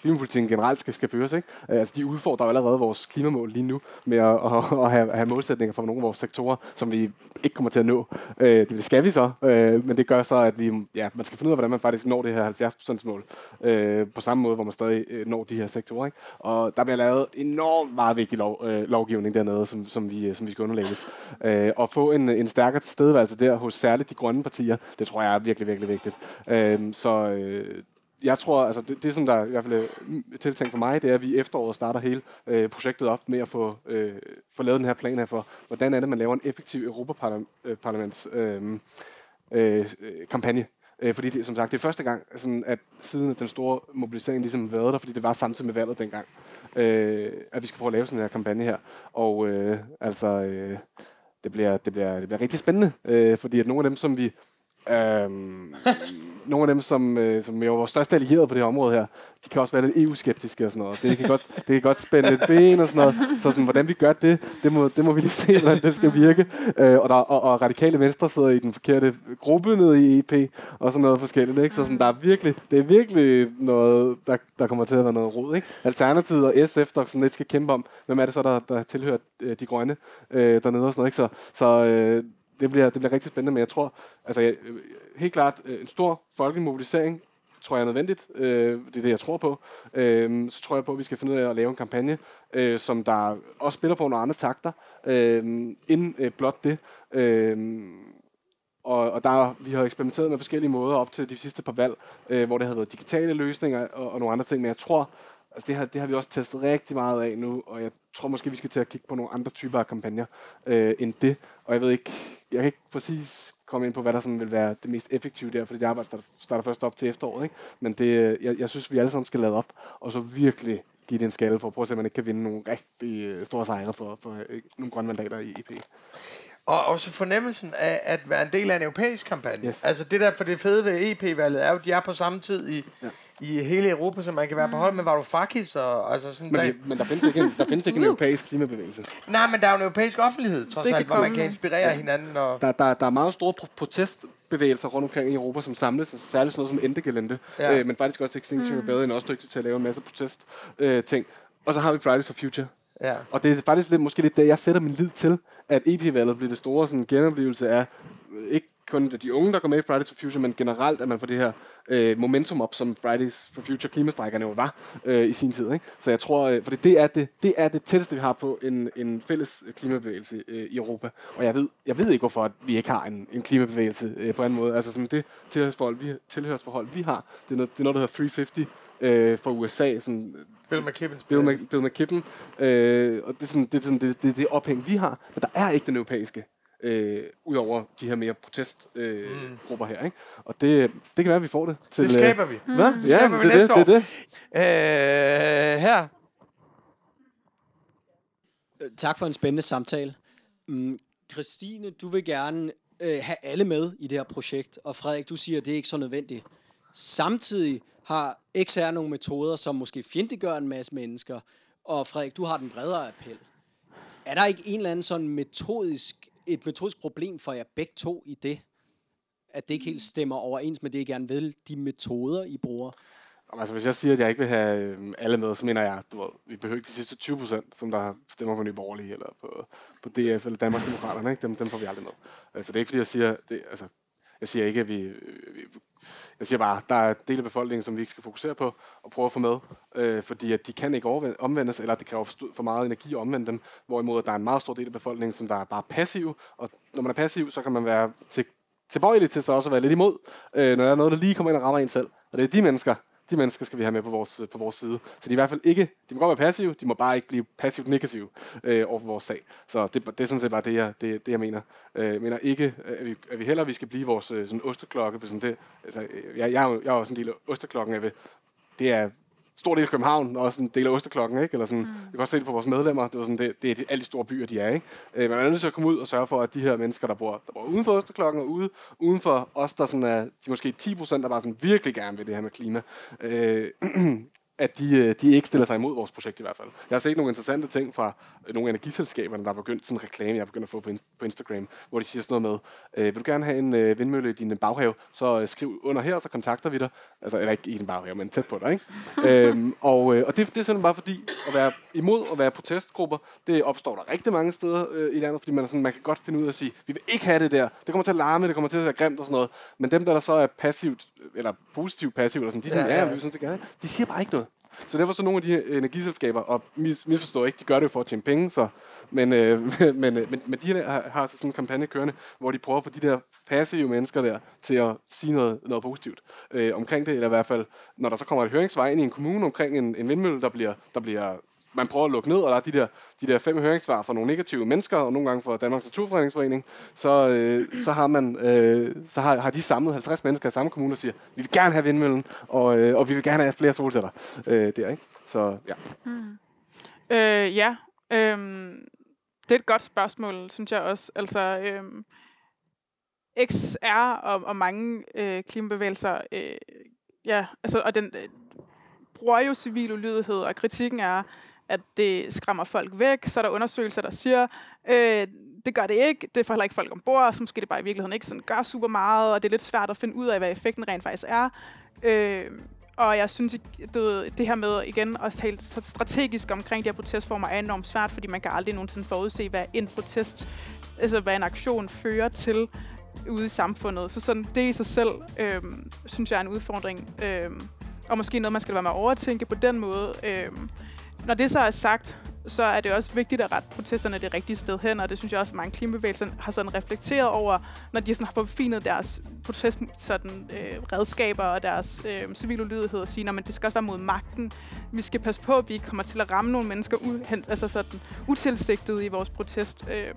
klimapolitik generelt skal, skal føres. Ikke? Øh, altså, de udfordrer allerede vores klimamål lige nu med at, at, at have, have målsætninger for nogle af vores sektorer, som vi ikke kommer til at nå. Øh, det skal vi så, øh, men det gør så, at vi, ja, man skal finde ud af, hvordan man faktisk når det her 70%-mål øh, på samme måde, hvor man stadig øh, når de her sektorer. Ikke? Og der bliver lavet enormt meget vigtig lov, øh, lovgivning dernede, som, som, vi, øh, som vi skal underlægges. Øh, og få en, en stærkere tilstedeværelse der hos særligt de grønne partier, det tror jeg er virkelig, virkelig vigtigt. Øh, så øh, jeg tror, altså det, det som der i hvert fald er tiltænkt for mig, det er, at vi i efteråret starter hele øh, projektet op med at få, øh, få lavet den her plan her for, hvordan er det, man laver en effektiv Europaparlaments øh, øhm, øh, øh, kampagne. Øh, fordi det, som sagt, det er første gang, sådan, at siden den store mobilisering ligesom været der, fordi det var samtidig med valget dengang, øh, at vi skal prøve at lave sådan en her kampagne her. Og øh, altså, øh, det, bliver, det, bliver, det bliver rigtig spændende, øh, fordi at nogle af dem, som vi Øh, nogle af dem, som, øh, som er vores største allierede på det her område her, de kan også være lidt EU-skeptiske og sådan noget. Det kan godt, det kan godt spænde et ben og sådan noget. Så sådan, hvordan vi gør det, det må, det må vi lige se, hvordan det skal virke. Øh, og, der, og, og radikale venstre sidder i den forkerte gruppe nede i EP og sådan noget forskelligt. Ikke? Så sådan, der er virkelig, det er virkelig noget, der, der kommer til at være noget rod. Ikke? Alternativet og SF, der sådan lidt skal kæmpe om, hvem er det så, der, der tilhører øh, de grønne øh, dernede og sådan noget. Ikke? Så, så øh, det bliver, det bliver rigtig spændende, men jeg tror, altså jeg, øh, helt klart, øh, en stor folkelig mobilisering tror jeg er nødvendigt. Øh, det er det, jeg tror på. Øh, så tror jeg på, at vi skal finde ud af at lave en kampagne, øh, som der også spiller på nogle andre takter, øh, end øh, blot det. Øh, og, og der, vi har eksperimenteret med forskellige måder op til de sidste par valg, øh, hvor det har været digitale løsninger og, og nogle andre ting, men jeg tror, Altså det, her, det har vi også testet rigtig meget af nu, og jeg tror måske, vi skal til at kigge på nogle andre typer af kampagner øh, end det. Og jeg ved ikke, jeg kan ikke præcis komme ind på, hvad der sådan vil være det mest effektive der, fordi det arbejde starter, starter først op til efteråret. Ikke? Men det, jeg, jeg synes, vi alle sammen skal lade op, og så virkelig give det en skalle for at prøve at se, om man ikke kan vinde nogle rigtig øh, store sejre for, for øh, nogle grønne mandater i EP. Og også fornemmelsen af at være en del af en europæisk kampagne. Yes. Altså det der, for det fede ved EP-valget er jo, at de er på samme tid i, ja. I hele Europa, så man kan være på hold med Varoufakis og altså sådan Men, men der findes ikke en, der findes ikke en europæisk klimabevægelse. Nej, men der er jo en europæisk offentlighed, trods alt, hvor man kan inspirere ja. hinanden. Og, Der, der, der er meget store pro- protestbevægelser rundt omkring i Europa, som samles, altså særligt sådan noget som Endegelente, Ja. øh, men faktisk også Extinction mm. Rebellion også dygtig til at lave en masse protest øh, ting. Og så har vi Fridays for Future. ja. Og det er faktisk lidt, måske lidt det, jeg sætter min lid til, at EP-valget bliver det store sådan, genoplevelse af ikke kun de unge, der går med i Fridays for Future, men generelt, at man får det her øh, momentum op, som Fridays for Future klimastrækkerne jo var øh, i sin tid. Ikke? Så jeg tror, øh, for det er det, det er det tætteste, vi har på en, en fælles klimabevægelse øh, i Europa. Og jeg ved, jeg ved ikke, hvorfor at vi ikke har en, en klimabevægelse øh, på en måde. Altså sådan det tilhørsforhold, vi, tilhørsforhold, vi har, det er noget, det er noget der hedder 350 øh, fra USA, sådan Bill McKibbens Bill, Mc, Bill McKibben, øh, og det er, sådan, det, er sådan, det, det, det ophæng, vi har, men der er ikke den europæiske, øh, udover de her mere protestgrupper øh, Mm. grupper her. Ikke? Og det, det kan være, at vi får det. Til, Det skaber vi. Øh, hvad? Det Ja, skaber det, vi er det, næste det, det, er det. Øh, her. Øh, Tak for en spændende samtale. Mm, Christine, du vil gerne øh, have alle med i det her projekt, og Frederik, du siger, at det er ikke så nødvendigt. Samtidig har XR nogle metoder, som måske fjendtliggør en masse mennesker, og Frederik, du har den bredere appel. Er der ikke en eller anden sådan metodisk, et metodisk problem for jer begge to i det? At det ikke helt stemmer overens med det, I gerne vil, de metoder, I bruger? Altså, hvis jeg siger, at jeg ikke vil have øhm, alle med, så mener jeg, du ved, vi behøver ikke de sidste 20 procent, som der stemmer på Nye Borgerlige, eller på, på DF, eller Danmarksdemokraterne, ikke? Dem, dem får vi aldrig med. Altså, det er ikke, fordi jeg siger, det, altså, jeg siger ikke, at vi, vi jeg siger bare, der er dele af befolkningen, som vi ikke skal fokusere på og prøve at få med, øh, fordi at de kan ikke omvendes, eller det kræver for meget energi at omvende dem, hvorimod at der er en meget stor del af befolkningen, som der er bare passiv, og når man er passiv, så kan man være til, tilbøjelig til så også at være lidt imod, øh, når der er noget, der lige kommer ind og rammer en selv. Og det er de mennesker, de mennesker skal vi have med på vores, på vores side. Så de er i hvert fald ikke, de må godt være passive, de må bare ikke blive passivt negative øh, over for vores sag. Så det, det er sådan set bare det, jeg, det, det, jeg mener. Øh, jeg mener ikke, at vi, at vi heller vi skal blive vores øh, sådan osteklokke, for sådan det, altså, jeg, jeg, jeg er jo sådan en lille osteklokken, jeg vil, det er stor del af København, og også en del af Osterklokken, ikke? Eller sådan, mm. Vi kan også se det på vores medlemmer. Det, var sådan, det, det er de, alle de store byer, de er. Ikke? Øh, man er nødt til at komme ud og sørge for, at de her mennesker, der bor, der bor uden for Osterklokken og ude, uden for os, der sådan er, de måske 10 procent, der bare sådan virkelig gerne vil det her med klima, øh, at de, øh, de ikke stiller sig imod vores projekt i hvert fald. Jeg har set nogle interessante ting fra øh, nogle energiselskaber, der har begyndt sådan en reklame, jeg har begyndt at få på Instagram, hvor de siger sådan noget med, øh, vil du gerne have en øh, vindmølle i din baghave, så øh, skriv under her, så kontakter vi dig. Altså, eller ikke i din baghave, men tæt på dig, ikke? øhm, og øh, og det, det er simpelthen bare fordi, at være imod at være protestgrupper, det opstår der rigtig mange steder øh, i landet, fordi man, er sådan, man kan godt finde ud af at sige, vi vil ikke have det der, det kommer til at larme, det kommer til at være grimt og sådan noget, men dem, der, der så er passivt, eller positivt passivt, eller sådan, de er sådan, ja, ja, ja. vi sådan de siger bare ikke noget. Så derfor så nogle af de her energiselskaber, og mis, misforstår ikke, de gør det for at tjene penge, så, men, øh, men, øh, men, men de her har, har så sådan en kampagne kørende, hvor de prøver at få de der passive mennesker der til at sige noget, noget positivt. Øh, omkring det, eller i hvert fald, når der så kommer et høringsvej ind i en kommune omkring en, en vindmølle, der bliver, der bliver man prøver at lukke ned, og der er de der, de der fem høringssvar fra nogle negative mennesker, og nogle gange fra Danmarks Naturfredningsforening, så, øh, så, har, man, øh, så har, har de samlet 50 mennesker i samme kommune og siger, vi vil gerne have vindmøllen, og, øh, og vi vil gerne have flere solceller øh, der. Ikke? Så ja. Mm. Øh, ja, øh, det er et godt spørgsmål, synes jeg også. Altså, øh, XR og, og mange øh, klimabevægelser, øh, ja, altså, og den øh, bruger jo civil ulydighed, og kritikken er, at det skræmmer folk væk. Så er der undersøgelser, der siger, øh, det gør det ikke, det får heller ikke folk ombord, så måske det bare i virkeligheden ikke sådan gør super meget, og det er lidt svært at finde ud af, hvad effekten rent faktisk er. Øh, og jeg synes, det, det her med igen at tale strategisk omkring de her protestformer er enormt svært, fordi man kan aldrig nogensinde forudse, hvad en protest, altså hvad en aktion fører til ude i samfundet. Så sådan, det i sig selv, øh, synes jeg er en udfordring. Øh, og måske noget, man skal være med at overtænke på den måde. Øh, når det så er sagt, så er det også vigtigt at rette protesterne det rigtige sted hen, og det synes jeg også, at mange klimabevægelser har sådan reflekteret over, når de sådan har forfinet deres protest sådan, øh, redskaber og deres øh, civil ulydighed og sige, at det skal også være mod magten. Vi skal passe på, at vi ikke kommer til at ramme nogle mennesker u- altså sådan, utilsigtet i vores protest. Øh,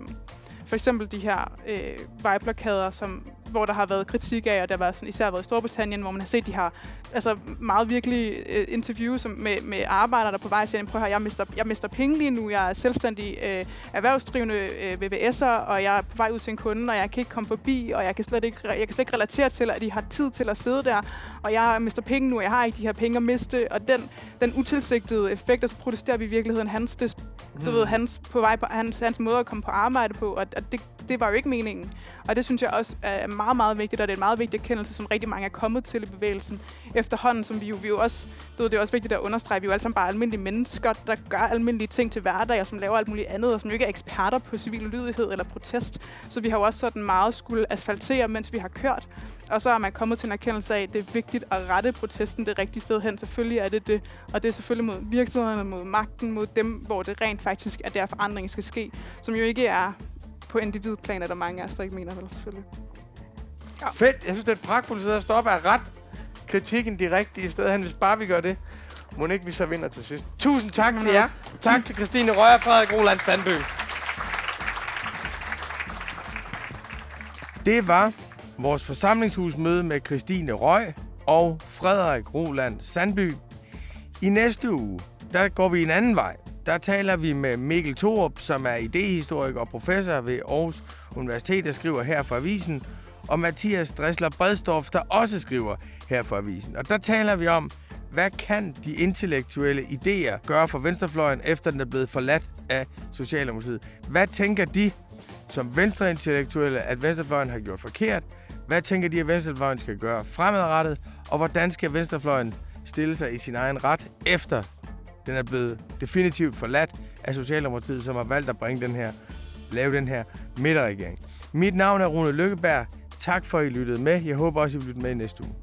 for eksempel de her øh, vejblokader, som hvor der har været kritik af, og der har været sådan, især været i Storbritannien, hvor man har set de her altså meget virkelig øh, interviews med, med arbejdere, der på vej siger, prøv at høre, jeg mister, jeg mister penge lige nu, jeg er selvstændig øh, erhvervsdrivende øh, VVS'er, og jeg er på vej ud til en kunde, og jeg kan ikke komme forbi, og jeg kan slet ikke, jeg kan slet ikke relatere til, at de har tid til at sidde der, og jeg mister penge nu, og jeg har ikke de her penge at miste, og den, den utilsigtede effekt, og så protesterer vi i virkeligheden hans, det, du mm. ved, hans, på vej på, hans, hans måde at komme på arbejde på, og, og det, det var jo ikke meningen. Og det synes jeg også er meget, meget vigtigt, og det er en meget vigtig erkendelse, som rigtig mange er kommet til i bevægelsen efterhånden, som vi jo, vi jo også, du ved, det er også vigtigt at understrege, vi er jo alle sammen bare almindelige mennesker, der gør almindelige ting til hverdag, og som laver alt muligt andet, og som jo ikke er eksperter på civil lydighed eller protest. Så vi har jo også sådan meget skulle asfaltere, mens vi har kørt. Og så er man kommet til en erkendelse af, at det er vigtigt at rette protesten det rigtige sted hen. Selvfølgelig er det det, og det er selvfølgelig mod virksomhederne, mod magten, mod dem, hvor det rent faktisk er der forandring skal ske, som jo ikke er på individplan er der mange af os, der ikke mener vel, selvfølgelig. Ja. Fedt. Jeg synes, det er et pragtfuldt sted at stoppe af ret kritikken de rigtige steder hen, hvis bare vi gør det. Må ikke vi så vinder til sidst. Tusind tak til jer. Tak til Christine Røger, Frederik Roland Sandbø. Det var vores forsamlingshusmøde med Christine Røg og Frederik Roland Sandby. I næste uge, der går vi en anden vej. Der taler vi med Mikkel Thorup, som er idehistoriker og professor ved Aarhus Universitet, der skriver her for Avisen, og Mathias Dressler Bredstorff, der også skriver her for Avisen. Og der taler vi om, Hvad kan de intellektuelle idéer gøre for venstrefløjen, efter den er blevet forladt af Socialdemokratiet? Hvad tænker de som venstreintellektuelle, at venstrefløjen har gjort forkert? Hvad tænker de, at venstrefløjen skal gøre fremadrettet? Og hvordan skal venstrefløjen stille sig i sin egen ret, efter den er blevet definitivt forladt af Socialdemokratiet, som har valgt at bringe den her, lave den her midterregering. Mit navn er Rune Lykkeberg. Tak for, at I lyttede med. Jeg håber også, I vil lytte med i næste uge.